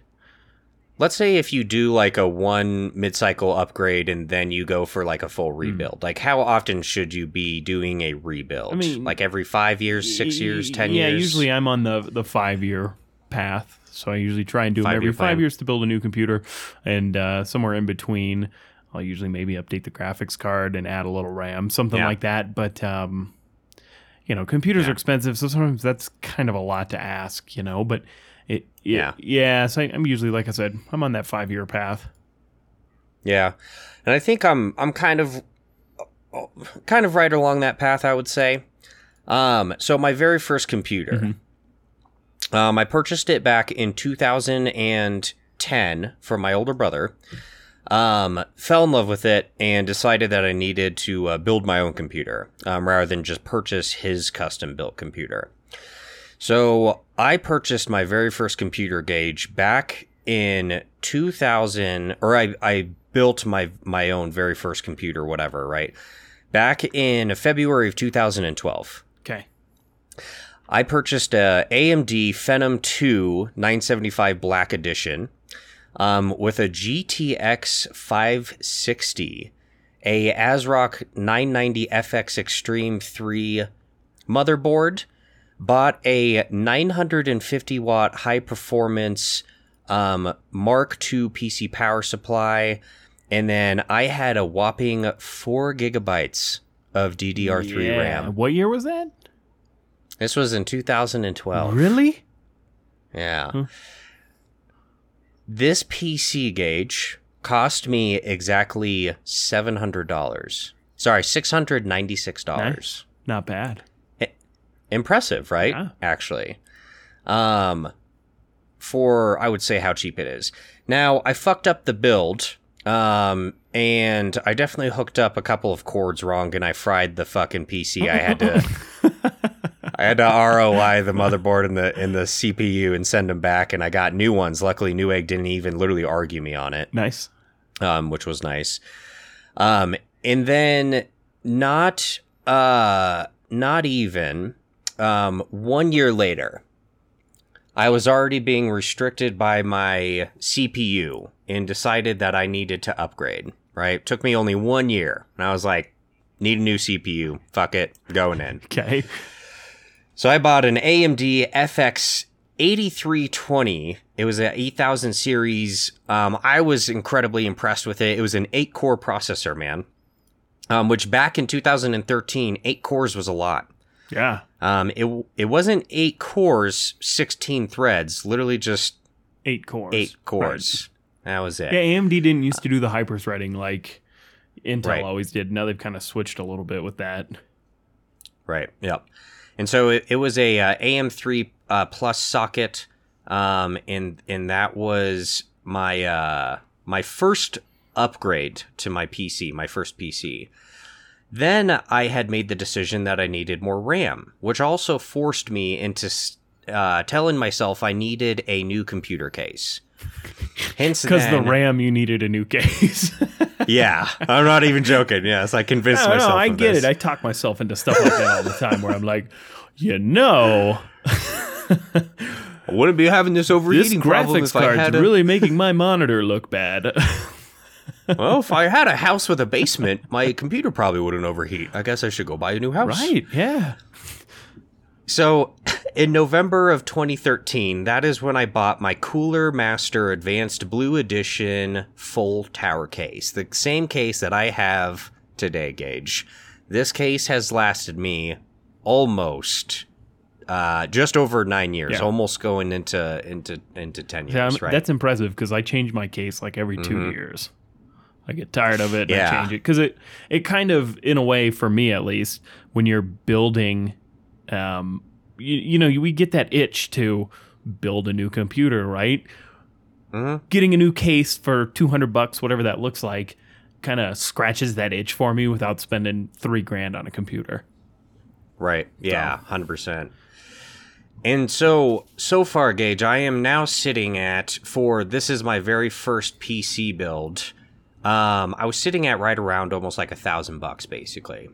Let's say if you do like a one mid-cycle upgrade and then you go for like a full rebuild. Like how often should you be doing a rebuild? I mean, like every 5 years, 6 years, 10 yeah, years? Yeah usually I'm on the the five year path, so I usually try and do Five-year every five years to build a new computer, and uh, somewhere in between, I'll usually maybe update the graphics card and add a little RAM, something Yeah. like that. But um, you know, computers are expensive, so sometimes that's kind of a lot to ask, you know. But it, it Yeah. yeah. So I, I'm usually, like I said, I'm on that five year path. Yeah, and I think I'm I'm kind of kind of right along that path. I would say. Um, so my very first computer, um, I purchased it back in 2010 from my older brother. Um, fell in love with it and decided that I needed to uh, build my own computer um, rather than just purchase his custom built computer. So I purchased my very first computer Gage back in 2000, or I, I built my my own very first computer, whatever, right? Back in February of 2012. Okay. I purchased a AMD Phenom 2 975 Black Edition um, with a GTX 560, a ASRock 990 FX Extreme 3 motherboard, bought a 950 watt high performance um, Mark II PC power supply, and then I had a whopping 4 gigabytes of DDR3 Yeah. RAM. What year was that? This was in 2012. Really? Yeah. Hmm. This PC Gage cost me exactly $700. Sorry, $696. Nice. Not bad. Impressive, right? Yeah. Actually. Um for I would say how cheap it is. Now, I fucked up the build. Um and I definitely hooked up a couple of cords wrong and I fried the fucking PC. I had to [LAUGHS] I had to ROI the motherboard and the and the CPU and send them back and I got new ones. Luckily Newegg didn't even literally argue me on it Nice. um, which was nice. Um, and then not uh, not even um, one year later, I was already being restricted by my CPU and decided that I needed to upgrade. Right, took me only one year, and I was like, need a new CPU. Fuck it, going in. Okay. So I bought an AMD FX 8320. It was an 8000 series. Um, I was incredibly impressed with it. It was an eight core processor, man. Um, which back in 2013, eight cores was a lot. Yeah. Um, it it wasn't eight cores, 16 threads. Literally just Eight cores. eight cores. That was it. Yeah, AMD didn't used to do the hyper-threading like Intel Right. always did. Now they've kind of switched a little bit with that. Right. Yep. And so it, it was a uh, AM3 uh, plus socket, um, and and that was my uh, my first upgrade to my PC, my first PC. Then I had made the decision that I needed more RAM, which also forced me into uh, telling myself I needed a new computer case. [LAUGHS] Hence, Because the RAM, you needed a new case. [LAUGHS] Yeah, I'm not even joking. Yes, I convinced no, no, myself. I of get this. it. I talk myself into stuff like that all the time where I'm like, you know, I wouldn't be having this this overheating problem graphics if I card's had a, really making my monitor look bad. [LAUGHS] Well, if I had a house with a basement, my computer probably wouldn't overheat. I guess I should go buy a new house. right. Yeah. So, in November of 2013, that is when I bought my Cooler Master Advanced Blue Edition full tower case. The same case that I have today, Gage. This case has lasted me almost uh, just over nine years, Yeah. almost going into into into ten years. Yeah, right? That's impressive because I change my case like every 2 years. I get tired of it and I Yeah. change it because it it kind of in a way for me at least when you're building, um, you, you know we get that itch to build a new computer, right? Mhm. Getting a new case for two hundred bucks, whatever that looks like, kind of scratches that itch for me without spending three grand on a computer. Right. Yeah, hundred percent. And so so far, Gage, I am now sitting at for this is my very first PC build. Um, I was sitting at right around almost like a thousand bucks, basically,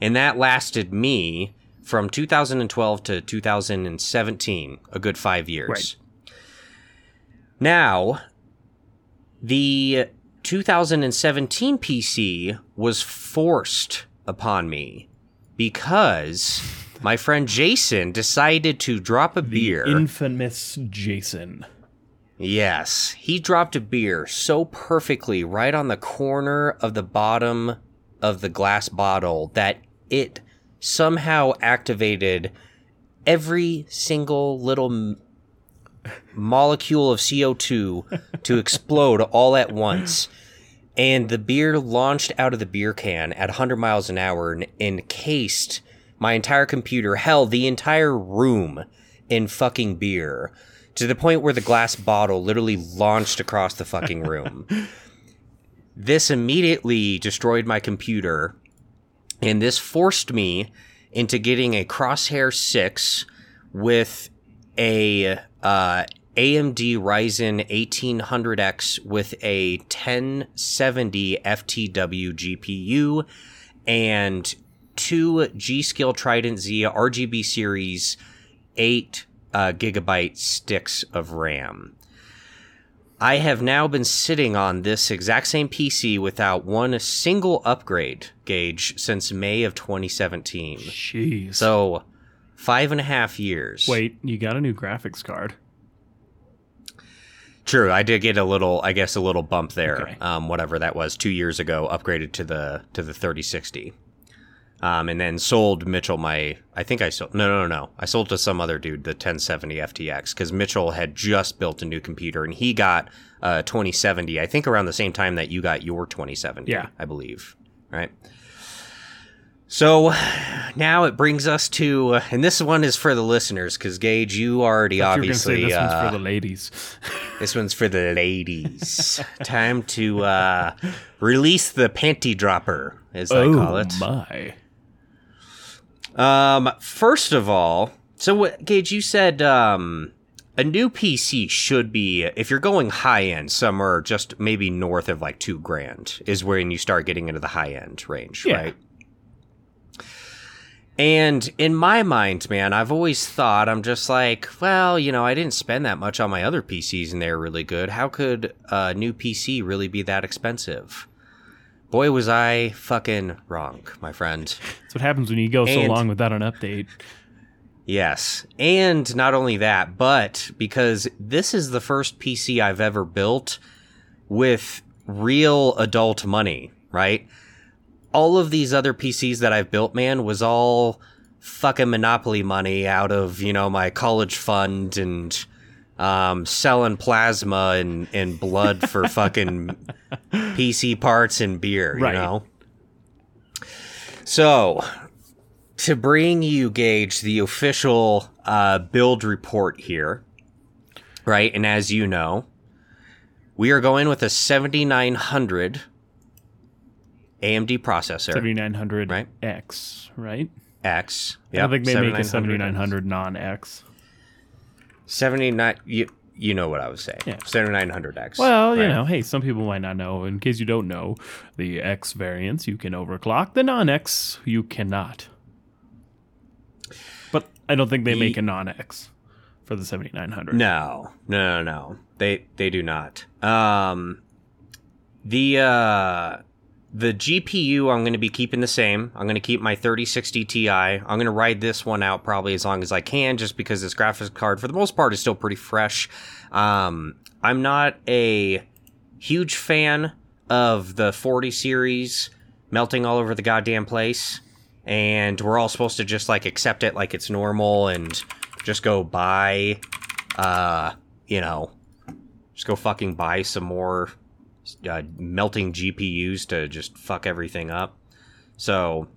and that lasted me from 2012 to 2017, a good five years. Right. Now, the 2017 PC was forced upon me because my friend Jason decided to drop a beer. Infamous Jason. Yes, he dropped a beer so perfectly right on the corner of the bottom of the glass bottle that it somehow activated every single little m- molecule of CO2 to [LAUGHS] explode all at once. And the beer launched out of the beer can at 100 miles an hour and encased my entire computer, hell, the entire room in fucking beer to the point where the glass bottle literally launched across the fucking room. [LAUGHS] this immediately destroyed my computer, and this forced me into getting a Crosshair 6 with a uh, AMD Ryzen 1800X with a 1070 FTW GPU and two G Skill Trident Z RGB series 8 uh, gigabyte sticks of RAM. I have now been sitting on this exact same PC without one single upgrade Gage since May of 2017. Jeez. So, five and a half years. Wait, you got a new graphics card. True, I did get a little, I guess, a little bump there. Okay. Um, whatever that was, two years ago, upgraded to the to the 3060, um, and then sold Mitchell my. I think I sold. No, no, no, no. I sold to some other dude the 1070 FTX because Mitchell had just built a new computer and he got uh 2070. I think around the same time that you got your 2070. Yeah. I believe. Right. So now it brings us to, uh, and this one is for the listeners because Gage, you already You obviously say this uh, one's for the ladies. [LAUGHS] this one's for the ladies. Time to uh, release the panty dropper, as I call it. Oh my. Um, first of all, so what, Gage, you said um, a new PC should be, if you're going high end, somewhere just maybe north of like two grand is when you start getting into the high end range, Yeah. right? And in my mind, man, I've always thought I'm just like, well, you know, I didn't spend that much on my other PCs and they're really good. How could a new PC really be that expensive? Boy, was I fucking wrong, my friend. That's what happens when you go so long without an update. Yes. And not only that, but because this is the first PC I've ever built with real adult money, right? All of these other PCs that I've built, man, was all fucking monopoly money out of, you know, my college fund and um, selling plasma and, and blood for [LAUGHS] fucking PC parts and beer, Right. you know? So, to bring you, Gage, the official uh, build report here, right? And as you know, we are going with a 7900 AMD processor 7900 Right. X, right? X. I don't think they make a 7900 7900 non X. 79. You, you know what I was saying. Yeah. 7900X. Well, you know, hey, some people might not know. In case you don't know, the X variants you can overclock, the non X you cannot. But I don't think they Ye- make a non X for the 7900. No, no, no, no. They they do not. Um, the uh, the GPU I'm going to be keeping the same. I'm going to keep my 3060 Ti. I'm going to ride this one out probably as long as I can, just because this graphics card for the most part is still pretty fresh. Um, I'm not a huge fan of the 40 series melting all over the goddamn place. And we're all supposed to just like accept it like it's normal and just go buy, uh, you know, just go fucking buy some more uh, melting GPUs to just fuck everything up. So,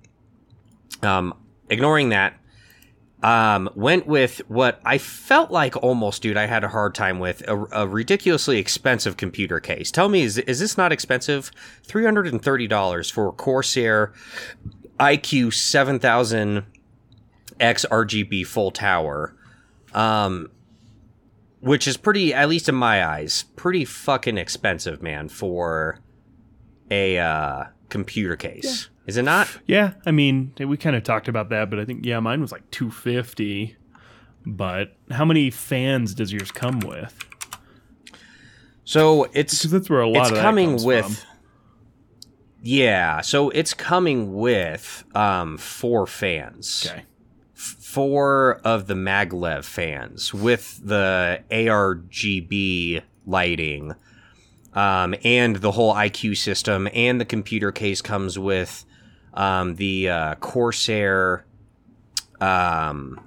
um, ignoring that, um, went with what I felt like almost, dude, I had a hard time with a, a ridiculously expensive computer case. Tell me, is is this not expensive? Three hundred and thirty dollars for Corsair iCUE 7000 X RGB full tower, um, which is pretty, at least in my eyes, pretty fucking expensive, man, for a uh, computer case. Is it not? Yeah, I mean, we kind of talked about that, but I think yeah, mine was like 250. But how many fans does yours come with? So it's Because that's where a lot it's of coming comes with from. yeah so it's coming with um four fans Okay. Four of the maglev fans with the argb lighting um and the whole iCUE system and the computer case comes with um the uh corsair um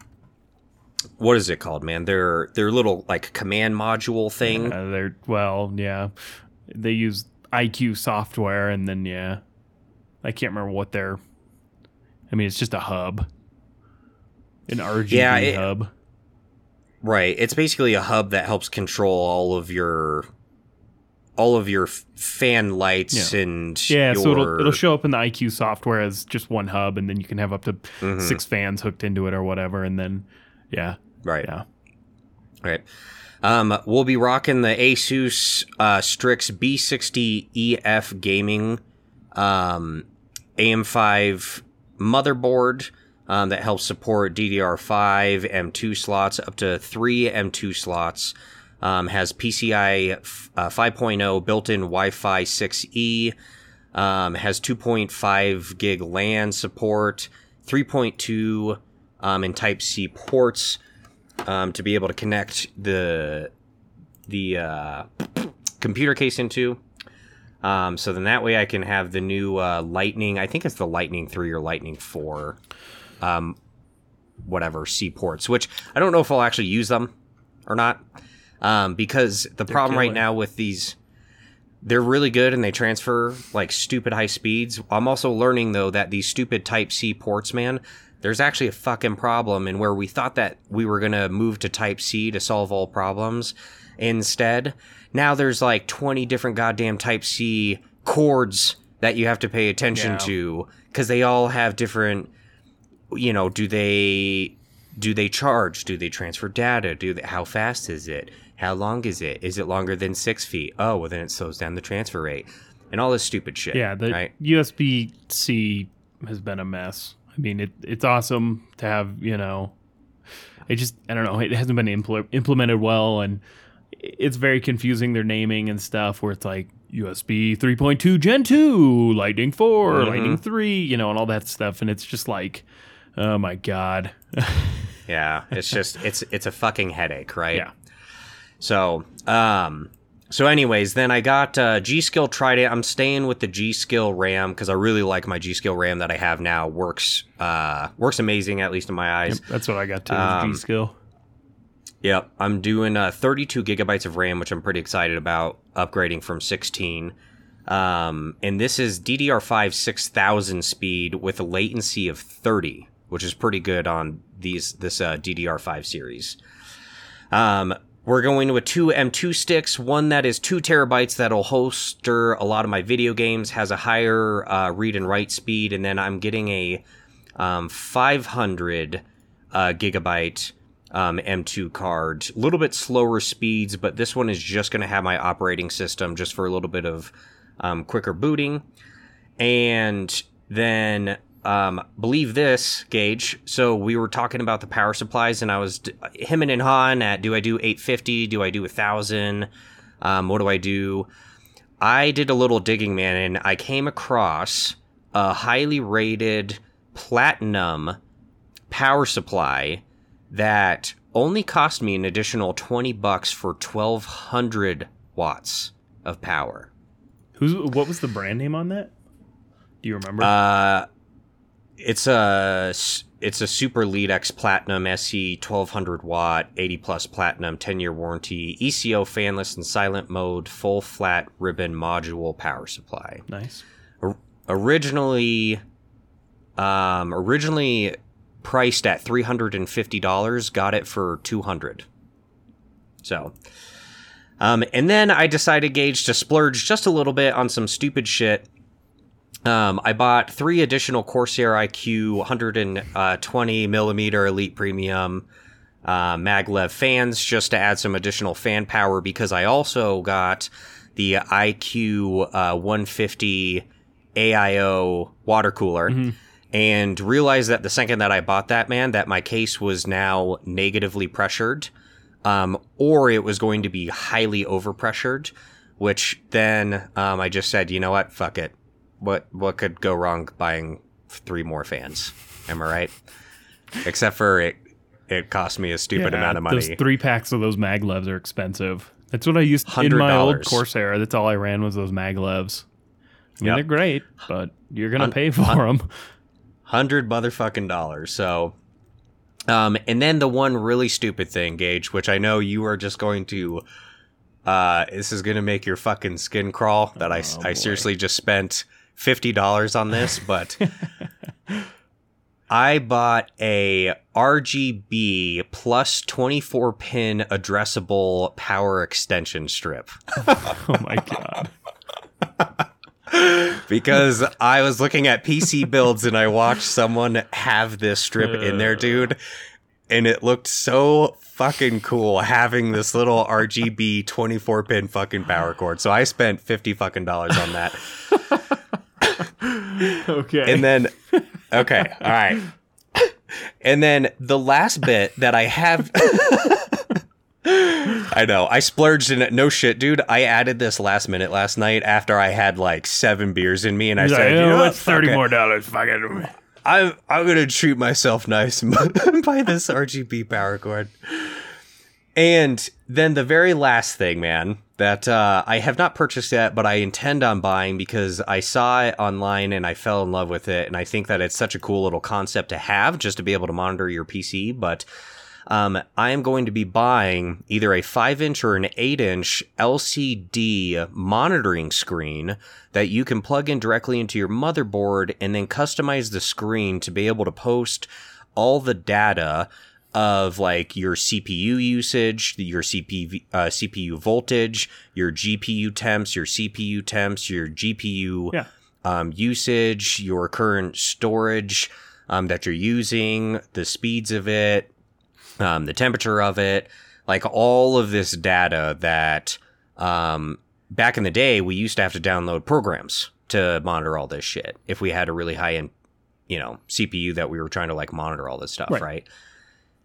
what is it called man their their little like command module thing Uh, they're well, yeah. They use iCUE software, and then yeah, I can't remember what they're. I mean, it's just a hub, an RGB Yeah, it- hub. Right. It's basically a hub that helps control all of your all of your fan lights and Yeah, so it'll it'll show up in the iCUE software as just one hub, and then you can have up to Mhm. six fans hooked into it or whatever, and then yeah, right. yeah. Right. Um, we'll be rocking the Asus uh, Strix B650E-F gaming um, AM5 motherboard um, that helps support DDR5 M2 slots up to three M2 slots. Um, has PCI f- uh, 5.0 built-in Wi-Fi 6E. Um, has 2.5 gig LAN support, 3.2 um, and Type C ports um, to be able to connect the the uh, computer case into. Um, so then that way I can have the new uh, Lightning. I think it's the Lightning three or Lightning four, um, whatever C ports. Which I don't know if I'll actually use them or not, um, because the problem right now with these. They're really good and they transfer like stupid high speeds. I'm also learning though that these stupid Type C ports, man, there's actually a fucking problem and where we thought that we were going to move to type C to solve all problems instead now there's like 20 different goddamn type C chords that you have to pay attention Yeah. to cuz they all have different you know do they do they charge do they transfer data do they, how fast is it how long is it is it longer than 6 feet oh well then it slows down the transfer rate and all this stupid shit Yeah, the right USB C has been a mess. I mean, it it's awesome to have, you know, it just I don't know, it hasn't been impl- implemented well, and it's very confusing their naming and stuff. Where it's like USB 3.2 Gen 2, Lightning 4, Mhm. Lightning 3, you know, and all that stuff, and it's just like, oh my god, [LAUGHS] yeah it's just it's it's a fucking headache right yeah, So, um, so anyways, then I got uh, G Skill Trident. I'm staying with the G Skill RAM because I really like my G Skill RAM that I have now. works uh, works amazing at least in my eyes. that's what I got to Um, G skill. Yep, I'm doing uh, 32 gigabytes of RAM, which I'm pretty excited about upgrading from 16. Um, and this is DDR5 6000 speed with a latency of 30, which is pretty good on these this uh, DDR5 series. Um, we're going with two M2 sticks, one that is two terabytes that'll holster a lot of my video games, has a higher uh, read and write speed, and then I'm getting a um, 500 uh, gigabyte um, M2 card. A little bit slower speeds, but this one is just going to have my operating system just for a little bit of um, quicker booting. And then, um, believe this, Gage. So we were talking about the power supplies, and I was d- hemming and hawing at do I do 850? Do I do 1000? Um, what do I do? I did a little digging, man, and I came across a highly rated platinum power supply that only cost me an additional 20 bucks for 1200 watts of power. Who's what was the brand name on that? Do you remember? Uh it's a it's a Super Leadex Platinum SE 1200 watt 80 plus platinum 10 year warranty ECO fanless and silent mode full flat ribbon module power supply. nice. originally um originally priced at $350 got it for 200 so um and then i decided gage to splurge just a little bit on some stupid shit Um, I bought three additional Corsair iCUE 120 millimeter Elite Premium uh, maglev fans just to add some additional fan power because I also got the iCUE uh, 150 AIO water cooler. And realized that the second that I bought that, man, that my case was now negatively pressured, um, or it was going to be highly overpressured. Which then um, I just said, you know what, fuck it. What what could go wrong buying three more fans? Am I right? Except for it, it cost me a stupid Yeah, amount of money. Those three packs of those maglevs are expensive. That's what I used in my old Corsair. That's all I ran was those maglevs. I mean, Yep. they're great, but you're gonna Hun- pay for them. hundred motherfucking dollars. So, um, and then the one really stupid thing, Gage, which I know you are just going to, uh, this is gonna make your fucking skin crawl. That Oh, I boy. seriously just spent fifty dollars on this, [LAUGHS] but I bought a RGB plus twenty four pin addressable power extension strip. [LAUGHS] oh my god. [LAUGHS] because I was looking at PC builds and I watched someone have this strip in there, dude, and it looked so fucking cool having this little RGB 24 pin fucking power cord. So I spent 50 fucking dollars on that. Okay. And then okay, all right. And then the last bit that I have I know. I splurged in it. No shit, dude. I added this last minute last night after I had like seven beers in me, and I He's said, "Oh, "You know what? thirty it. more dollars? Fuck it. I'm I'm gonna treat myself nice [LAUGHS] and buy this RGB power cord. And then the very last thing, man, that uh, I have not purchased yet, but I intend on buying because I saw it online and I fell in love with it, and I think that it's such a cool little concept to have just to be able to monitor your PC. But um, I am going to be buying either a 5 inch or an 8 inch LCD monitoring screen that you can plug in directly into your motherboard and then customize the screen to be able to post all the data of like your CPU usage, your CPU, uh, CPU voltage, your GPU temps, your CPU temps, your GPU Yeah. um, usage, your current storage um, that you're using, the speeds of it, um, the temperature of it, like all of this data that um, back in the day we used to have to download programs to monitor all this shit if we had a really high end, you know, CPU that we were trying to like monitor all this stuff, Right. right?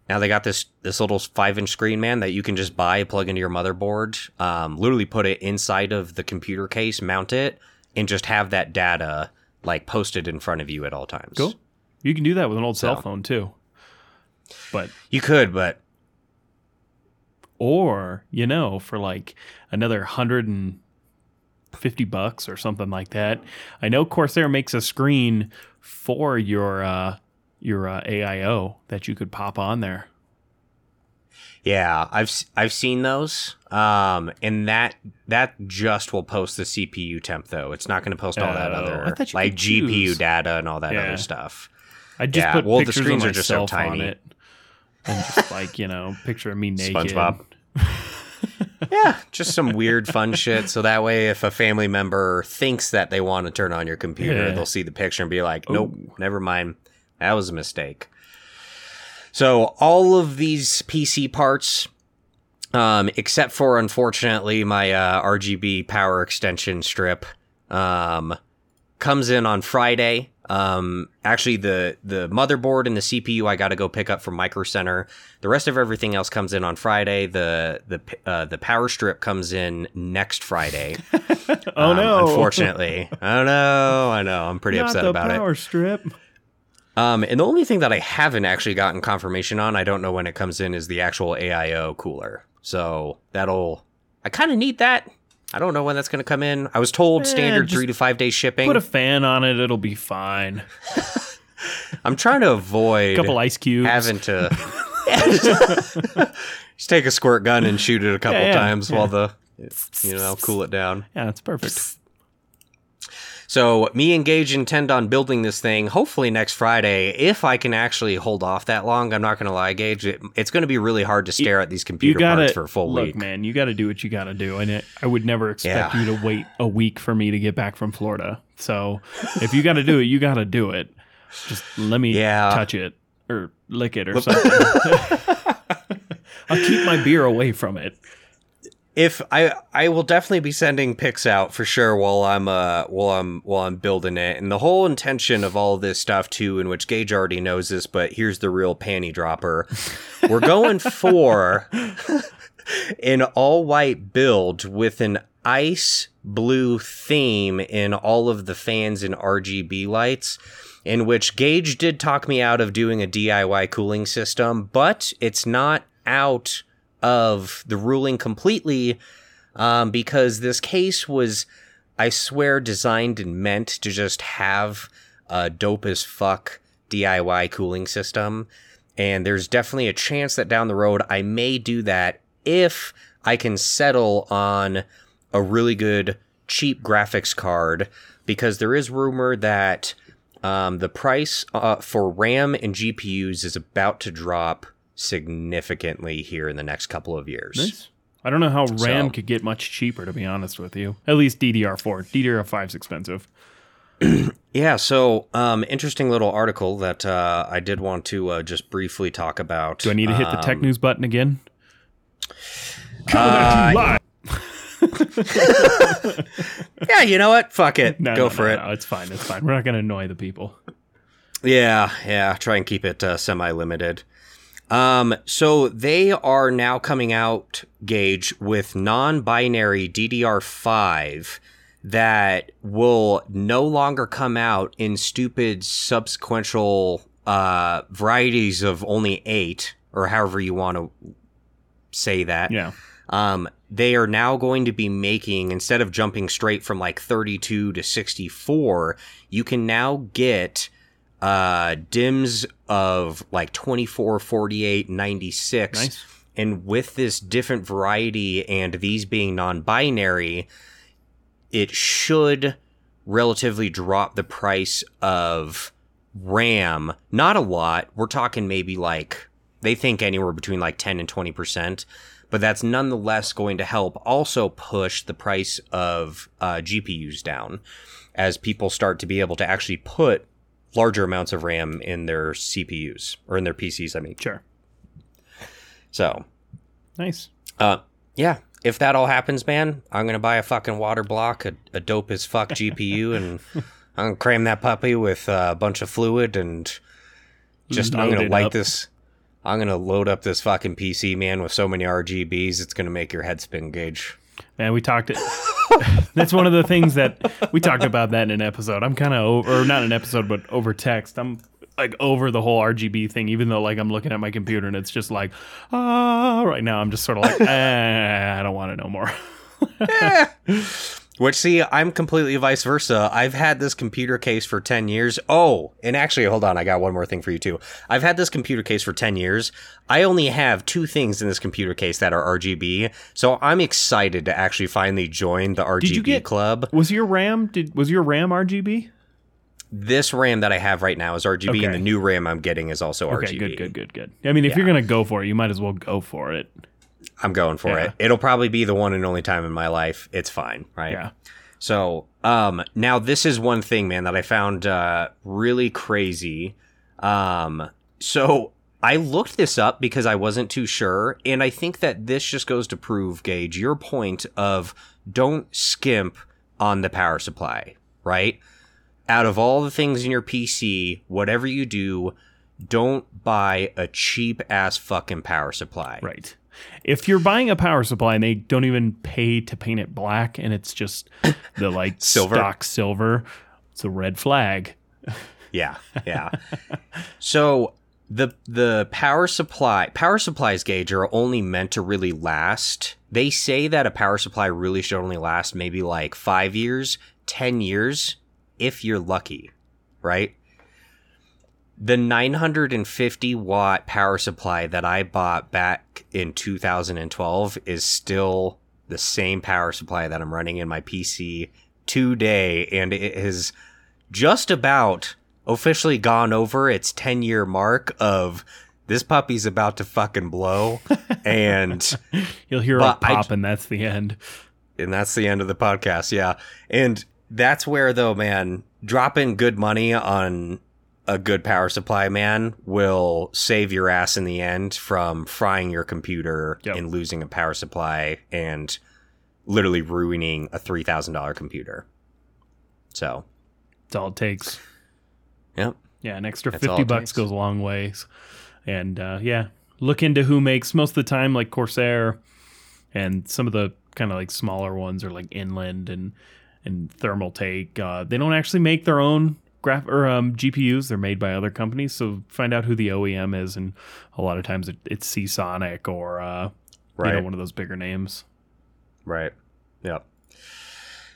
Now they got this this little five inch screen, man, that you can just buy, plug into your motherboard, um, literally put it inside of the computer case, mount it, and just have that data like posted in front of you at all times. Cool. You can do that with an old cell phone too. But You could, but or you know, for like another hundred and fifty bucks or something like that. I know Corsair makes a screen for your uh, your uh, AIO that you could pop on there. Yeah, I've I've seen those. Um, and that that just will post the CPU temp though. It's not going to post all that Oh, other like GPU choose. data and all that Yeah. other stuff. I just Yeah, put well, the pictures screens of are just so myself on tiny. it, and just like you know, picture of me naked. SpongeBob. [LAUGHS] yeah, just some weird fun shit. So that way, if a family member thinks that they want to turn on your computer, Yeah. they'll see the picture and be like, "Nope, never mind. That was a mistake." So all of these PC parts, um, except for unfortunately my uh, RGB power extension strip, um, comes in on Friday. Um, actually, the the motherboard and the CPU I got to go pick up from Micro Center. The rest of everything else comes in on Friday. The the uh, the power strip comes in next Friday. [LAUGHS] Oh Um, no! Unfortunately, [LAUGHS] I know, I know. I'm pretty Not upset about it. power strip. Um, and the only thing that I haven't actually gotten confirmation on, I don't know when it comes in, is the actual AIO cooler. So that'll, I kind of need that. I don't know when that's going to come in. I was told Eh, standard three to five day shipping. Put a fan on it; it'll be fine. [LAUGHS] I'm trying to avoid A couple ice cubes. having to [LAUGHS] [LAUGHS] just take a squirt gun and shoot it a couple Yeah, yeah, times yeah. while the, you know, cool it down. yeah, it's perfect. So me and Gage intend on building this thing hopefully next Friday. If I can actually hold off that long, I'm not going to lie, Gage. It, it's going to be really hard to stare at these You computer gotta parts for a full look, week. man. You got to do what you got to do, and it, I would never expect Yeah. you to wait a week for me to get back from Florida. So if you got to do it, you got to do it. Just let me Yeah. touch it or lick it or something. [LAUGHS] [LAUGHS] I'll keep my beer away from it. If I I will definitely be sending pics out for sure while I'm uh while I'm while I'm building it. And the whole intention of all this stuff too, in which Gage already knows this, but here's the real panty dropper. We're going for an all white build with an ice blue theme in all of the fans and RGB lights. In which Gage did talk me out of doing a DIY cooling system, but it's not out of the ruling completely um, because this case was, I swear, designed and meant to just have a dope as fuck DIY cooling system. And there's definitely a chance that down the road I may do that if I can settle on a really good cheap graphics card because there is rumor that um, the price uh, for RAM and GPUs is about to drop significantly here in the next couple of years. I don't know how RAM So- could get much cheaper, to be honest with you. At least DDR4. DDR5 is expensive. [CLEARS THROAT] Yeah, so um, interesting little article that uh, I did want to uh, just briefly talk about. Do I need to hit the tech Um, news button again? [LAUGHS] You live. [LAUGHS] Yeah, you know what? Fuck it. No, Go no, for no, it. no, it's fine. It's fine. We're not going to annoy the people. Yeah, yeah. Try and keep it uh, semi-limited. Um, so they are now coming out, Gage, with non-binary DDR5 that will no longer come out in stupid subsequential uh, varieties of only eight, or however you want to say that. Yeah. Um, they are now going to be making instead of jumping straight from like 32 to 64, you can now get uh DIMMs of like 24, 48, 96. Nice. And with this different variety and these being non-binary, it should relatively drop the price of RAM. Not a lot. We're talking maybe like they think anywhere between like 10 and 20%, but that's nonetheless going to help also push the price of uh, GPUs down as people start to be able to actually put larger amounts of RAM in their CPUs or in their PCs, I mean. Sure. So, Nice. uh, yeah, if that all happens, man, I'm gonna buy a fucking water block, a, a dope as fuck GPU, and [LAUGHS] I'm gonna cram that puppy with uh, a bunch of fluid and just I'm gonna light up. this. I'm gonna load up this fucking PC, man, with so many RGBs, it's gonna make your head spin, Gage. Man, we talked. [LAUGHS] that's one of the things that we talked about that in an episode. I'm kind of over, or not an episode, but over text. I'm like over the whole RGB thing, even though like I'm looking at my computer and it's just like ah. Right now, I'm just sort of like [LAUGHS] eh, I don't want to know more. [LAUGHS] Which, see, I'm completely vice versa. I've had this computer case for 10 years. Oh, and actually, hold on, I got one more thing for you, too. I've had this computer case for 10 years. I only have two things in this computer case that are RGB, so I'm excited to actually finally join the RGB you get- club. Was your RAM? Did was your RAM RGB? This RAM that I have right now is RGB, Okay. and the new RAM I'm getting is also Okay, RGB. good, good, good, good. I mean, if you're gonna go for it, you might as well go for it. I'm going for Yeah. it. It'll probably be the one and only time in my life. It's fine, right? Yeah. So, um, now this is one thing, man, that I found uh, really crazy. Um, so I looked this up because I wasn't too sure, and I think that this just goes to prove, Gage, your point of don't skimp on the power supply, right? Out of all the things in your PC, whatever you do, don't buy a cheap ass fucking power supply. Right. If you're buying a power supply and they don't even pay to paint it black and it's just the [LAUGHS] like Silver. stock silver, it's a red flag. Yeah, [LAUGHS] yeah. so the the power supply power supplies Gage are only meant to really last. They say that a power supply really should only last maybe like five years, ten years, if you're lucky, right? The 950 watt power supply that I bought back in 2012 is still the same power supply that I'm running in my PC today, and it has just about officially gone over its 10 year mark of this puppy's about to fucking blow. [LAUGHS] and You'll hear a I- pop, and that's the end. and that's the end of the podcast. Yeah. And that's where though, man, dropping good money on a good power supply, man, will save your ass in the end from frying your computer Yep. and losing a power supply and literally ruining a three thousand dollar computer. So, That's all it takes. yep. Yeah, an extra That's fifty it bucks takes. goes a long ways. And uh, yeah, look into who makes most of the time like Corsair, and some of the kind of like smaller ones are like Inland and and Thermaltake. Uh, they don't actually make their own graph or um, GPUs. They're made by other companies. So find out who the OEM is, and a lot of times it, it's Seasonic or uh, you know one of those bigger names. Right. Yep.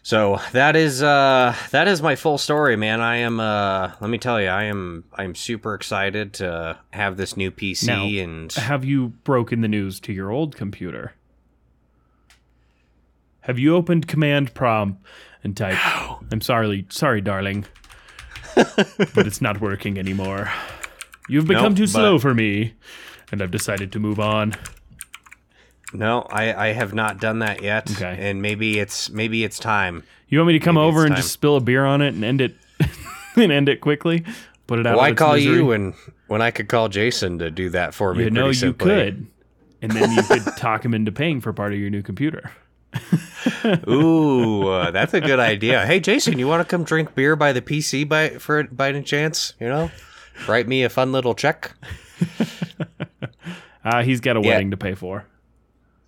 So that is uh that is my full story, man. I am uh let me tell you, I am I'm super excited to have this new PC Now, and Have you broken the news to your old computer? Have you opened Command Prompt and typed, "I'm sorry, sorry, darling, but it's not working anymore. You've become Nope, too slow for me, and I've decided to move on." no, I I have not done that yet. Okay. And maybe it's maybe it's time. You want me to come Maybe over and time. just spill a beer on it and end it, [LAUGHS] and end it quickly? Put it out. Why call misery? you when when I could call Jason to do that for me? You know you could, and then you could talk him into paying for part of your new computer. [LAUGHS] Ooh, uh, that's a good idea. Hey, Jason, you want to come drink beer by the PC by for by any chance? You know, write me a fun little check. [LAUGHS] Uh, he's got a Yeah. wedding to pay for.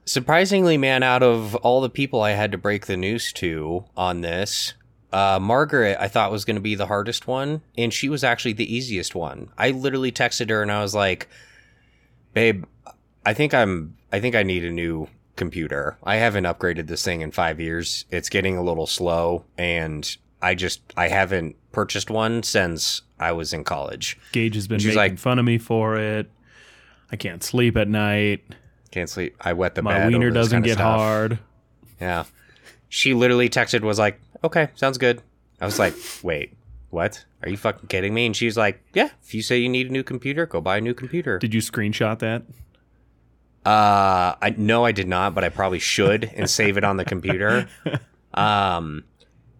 Surprisingly, man, out of all the people I had to break the news to on this, uh, Margaret I thought was going to be the hardest one, and she was actually the easiest one. I literally texted her and I was like, "Babe, I think I'm. I think I need a new computer. I haven't upgraded this thing in five years. It's getting a little slow, and I just I haven't purchased one since I was in college. Gage has been She's making like- fun of me for it. I can't sleep at night. Can't sleep. I wet the bed. My bed. wiener doesn't get stuff. hard. Yeah. She literally texted, was like, okay, sounds good. I was like, wait, what? Are you fucking kidding me? And she's like, yeah, if you say you need a new computer, go buy a new computer. Did you screenshot that? Uh, I no, I did not, but I probably should and save it on the computer. [LAUGHS] Um,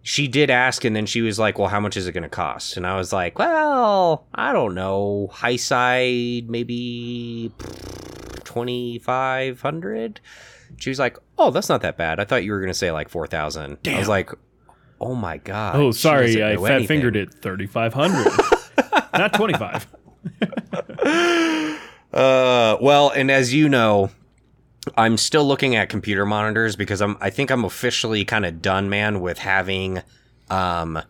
she did ask, and then she was like, "Well, how much is it going to cost?" And I was like, "Well, I don't know. High side, maybe twenty five hundred. She was like, "Oh, that's not that bad. I thought you were going to say like four thousand. I was like, "Oh my god." Oh, sorry, I fat fingered it. Thirty five hundred, [LAUGHS] not twenty five. [LAUGHS] Uh, well, and as you know, I'm still looking at computer monitors because I'm I think I'm officially kind of done, man, with having um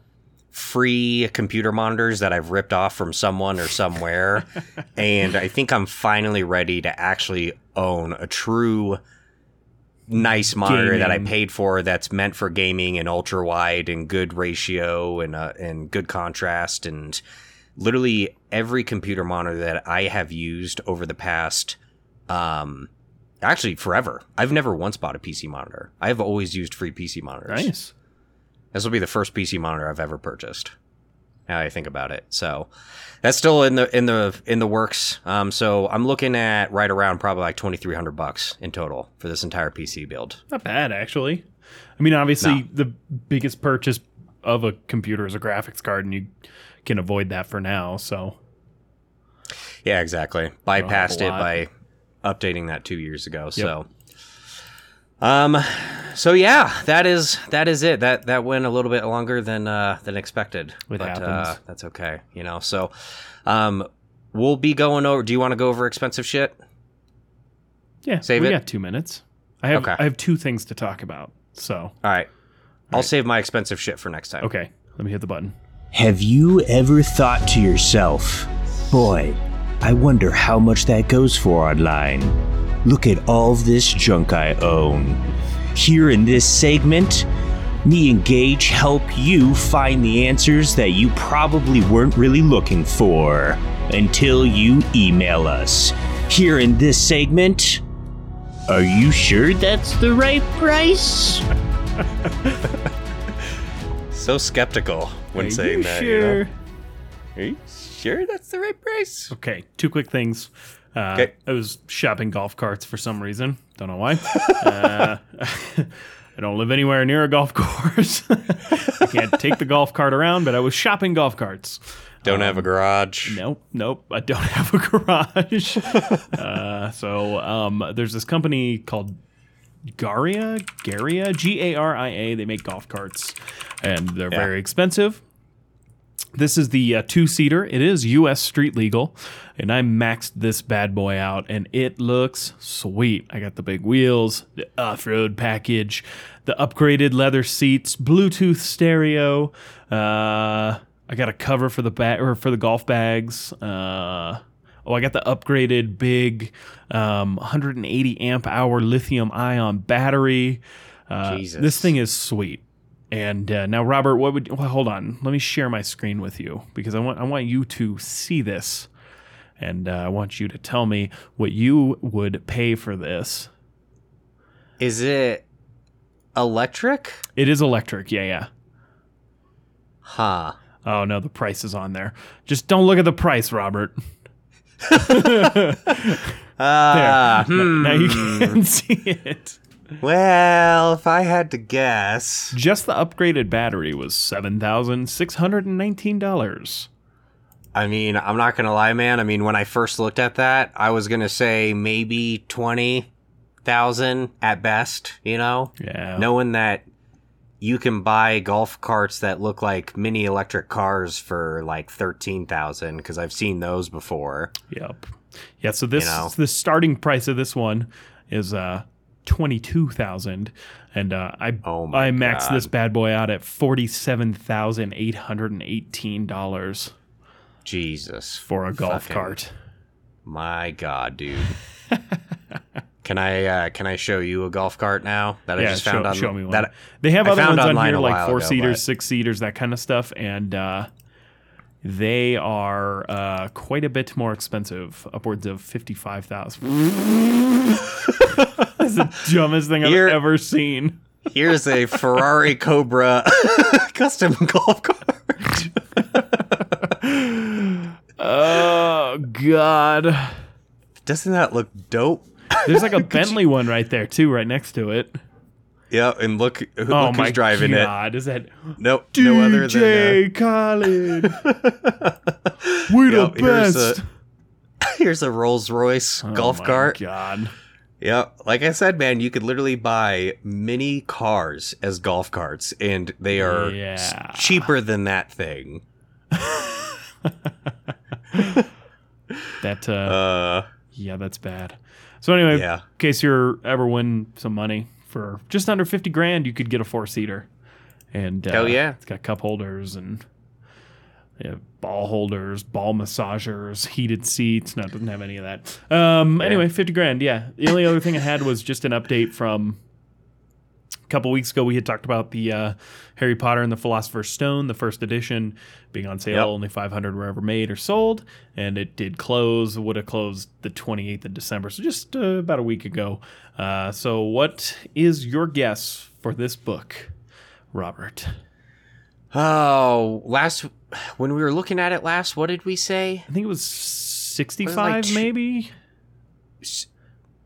free computer monitors that I've ripped off from someone or somewhere. [LAUGHS] and I think I'm finally ready to actually own a true nice monitor that I paid for that's meant for gaming and ultra wide and good ratio and uh, and good contrast and literally every computer monitor that I have used over the past um actually forever. I've never once bought a PC monitor. I've always used free PC monitors. Nice. This will be the first PC monitor I've ever purchased. Now I think about it. So that's still in the in the in the works. Um, so I'm looking at right around probably like twenty three hundred bucks in total for this entire PC build. Not bad, actually. I mean, obviously, No. the biggest purchase of a computer is a graphics card, and you can avoid that for now. So, Yeah, exactly. Bypassed it by updating that two years ago. So, um, so yeah, that is that is it. That that went a little bit longer than uh than expected. It but uh, that's okay. You know. So, um, we'll be going over. Do you want to go over expensive shit? yeah, Save we it? got two minutes. I have Okay. I have two things to talk about. So, All right. I'll save my expensive shit for next time. okay, let me hit the button. Have you ever thought to yourself, boy, I wonder how much that goes for online? Look at all this junk I own. Here in this segment, me and Gage help you find the answers that you probably weren't really looking for until you email us. Here in this segment, are you sure that's the right price? [LAUGHS] So skeptical when Are saying you that. sure? You know? Are you sure that's the right price? Okay, two quick things. Uh, Okay. I was shopping golf carts for some reason. Don't know why. [LAUGHS] uh, [LAUGHS] I don't live anywhere near a golf [LAUGHS] course. I can't take the golf cart around, but I was shopping golf carts. Don't have a garage. Nope, nope. I don't have a garage. uh, so um, there's this company called Garia, Garia, G A R I A. They make golf carts, and they're Yeah. very expensive. This is the uh, two seater. It is U.S. street legal, and I maxed this bad boy out, and it looks sweet. I got the big wheels, the off-road package, the upgraded leather seats, Bluetooth stereo. Uh, I got a cover for the bag or for the golf bags. Uh, oh, I got the upgraded big um, 180 amp hour lithium ion battery. Uh, Jesus. This thing is sweet. And uh, now, Robert, what would? Well, hold on. Let me share my screen with you because I want I want you to see this, and uh, I want you to tell me what you would pay for this. Is it electric? It is electric. Yeah, yeah. Huh. Oh no, the price is on there. Just don't look at the price, Robert. [LAUGHS] Ah, There. N- Now you hmm. can [LAUGHS] see it. Well, if I had to guess, Just the upgraded battery was seven thousand six hundred and nineteen dollars. I mean, I'm not gonna lie, man. I mean, when I first looked at that, I was gonna say maybe twenty thousand at best. You know, Yeah. knowing that you can buy golf carts that look like mini electric cars for like thirteen thousand because I've seen those before. Yep. Yeah. So this You know. the starting price of this one is uh twenty two thousand, and uh, I Oh I maxed God. this bad boy out at forty seven thousand eight hundred and eighteen dollars Jesus, for a golf cart. my God, dude. [LAUGHS] can I uh, can I show you a golf cart now that I yeah, just show, found on show me one. that they have I other ones on here like four ago, seaters, six seaters, that kind of stuff, and uh, they are uh, quite a bit more expensive, upwards of fifty five thousand. [LAUGHS] That's the dumbest thing I've ever seen. Here's a Ferrari Cobra [LAUGHS] custom golf cart. Oh God. Doesn't that look dope? There's like a [LAUGHS] Bentley one right there too, right next to it. Yeah, and look, who- look oh who's my driving God, is that it. Nope, no other than. DJ Khaled? [LAUGHS] We're Yep, the here's best. Uh, here's a [LAUGHS] Rolls Royce golf oh my cart. God. Yeah, like I said, man, you could literally buy mini cars as golf carts, and they are Yeah. cheaper than that thing. [LAUGHS] That uh, Uh, yeah, that's bad. So anyway, Yeah. in case you're ever win some money for just under fifty grand, you could get a four seater. And uh, Hell yeah. it's got cup holders and yeah, ball holders, ball massagers, heated seats. No, it doesn't have any of that. Um, Anyway, fifty grand. Yeah. The only other thing I had was just an update from a couple weeks ago. We had talked about the uh, Harry Potter and the Philosopher's Stone, the first edition, being on sale. Yep. Only five hundred were ever made or sold, and it did close. Would have closed the twenty eighth of December, so just uh, about a week ago. Uh, so, what is your guess for this book, Robert? oh, last when we were looking at it last, what did we say? I think it was sixty-five, two- maybe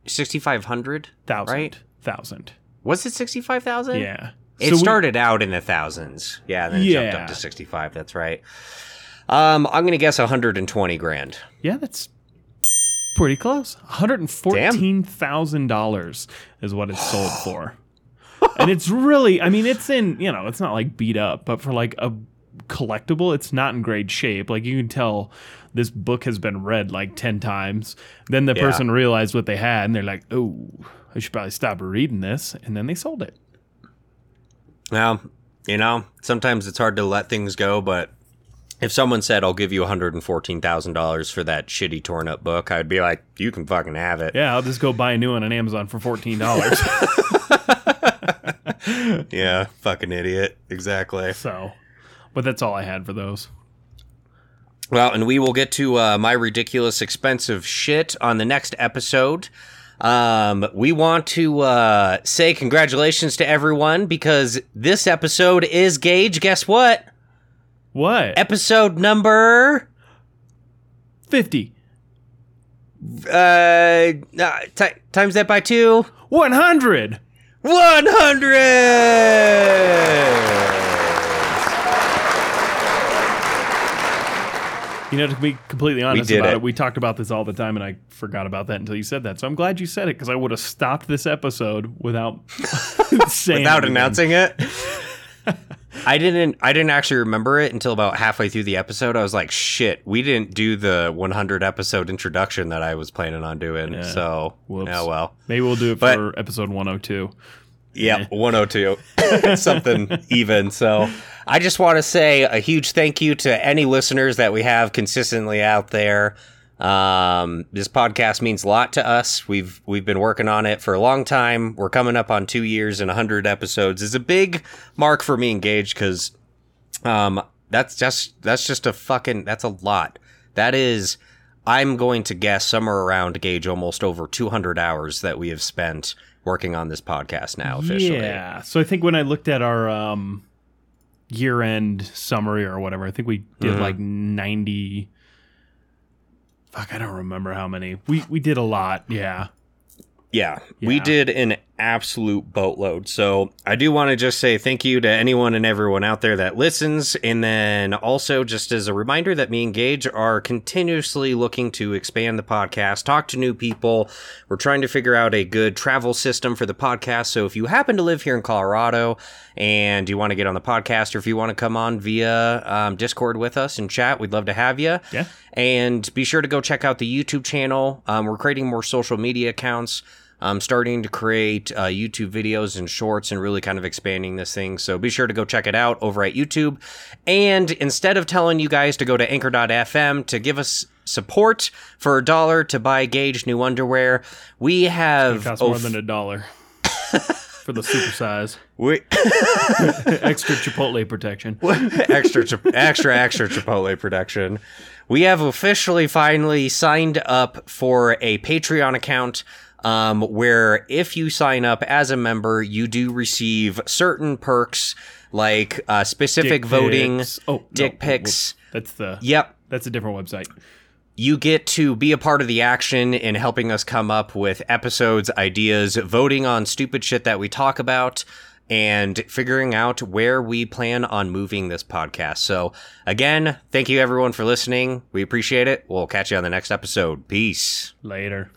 Sixty five hundred, thousand, right? thousand. Was it sixty five thousand? Yeah, It So we- started out in the thousands. Yeah, then it jumped up to 65. That's right. Um, I'm going to guess 120 grand. Yeah, that's pretty close. One hundred and fourteen thousand dollars is what it's sold [SIGHS] for, and it's really. I mean, it's in. You know, it's not like beat up, but for like a collectible, it's not in great shape. Like you can tell. This book has been read like 10 times. Then the Yeah. person realized what they had and they're like, oh, I should probably stop reading this. And then they sold it. Now, you know, sometimes it's hard to let things go, but if someone said, I'll give you $114,000 for that shitty torn up book, I'd be like, you can fucking have it. Yeah, I'll just go buy a new one on Amazon for $14. [LAUGHS] [LAUGHS] Yeah, fucking idiot. Exactly. so, but that's all I had for those. Well, and we will get to uh, my ridiculous expensive shit on the next episode. Um, we want to uh, say congratulations to everyone because this episode is Gage. Guess what? What? Episode number 50. uh, uh ti times that by two. 100. 100 You know, to be completely honest about it. it. we talked about this all the time, and I forgot about that until you said that. So I'm glad you said it because I would have stopped this episode without [LAUGHS] saying without anything. announcing it [LAUGHS] i didn't i didn't actually remember it until about halfway through the episode i was like shit we didn't do the 100 episode introduction that i was planning on doing Yeah. so Whoops. oh well Maybe we'll do it But- for episode 102. Yeah, 102. Something [LAUGHS] even. So I just want to say a huge thank you to any listeners that we have consistently out there. Um, this podcast means a lot to us. We've we've been working on it for a long time. We're coming up on two years and 100 episodes. is a big mark for me engaged because um, that's just that's just a fucking that's a lot. That is, I'm going to guess somewhere around Gage almost over 200 hours that we have spent working on this podcast now officially. Yeah. So I think when I looked at our um, year end summary or whatever, I think we did Mhm. like 90. Fuck, I don't remember how many. We we did a lot. Yeah. Yeah, we did an absolute boatload. So I do want to just say thank you to anyone and everyone out there that listens. And then also, just as a reminder, that me and Gage are continuously looking to expand the podcast, talk to new people. We're trying to figure out a good travel system for the podcast. So if you happen to live here in Colorado and you want to get on the podcast, or if you want to come on via um, Discord with us and chat, we'd love to have you. Yeah. And be sure to go check out the YouTube channel. Um, we're creating more social media accounts. I'm starting to create uh, YouTube videos and shorts and really kind of expanding this thing. So be sure to go check it out over at YouTube. And instead of telling you guys to go to anchor.fm to give us support for a dollar to buy Gage new underwear, we It have. costs oh, more than a dollar [LAUGHS] for the super size. we- [LAUGHS] Extra Chipotle protection. [LAUGHS] extra, extra, extra Chipotle production. We have officially finally signed up for a Patreon account. Um, where if you sign up as a member, you do receive certain perks like uh, specific Dick voting, pics. Oh, dick whoop, pics. That's the. Yep, That's a different website. you get to be a part of the action in helping us come up with episodes, ideas, voting on stupid shit that we talk about, and figuring out where we plan on moving this podcast. So, again, thank you everyone for listening. We appreciate it. We'll catch you on the next episode. Peace. Later.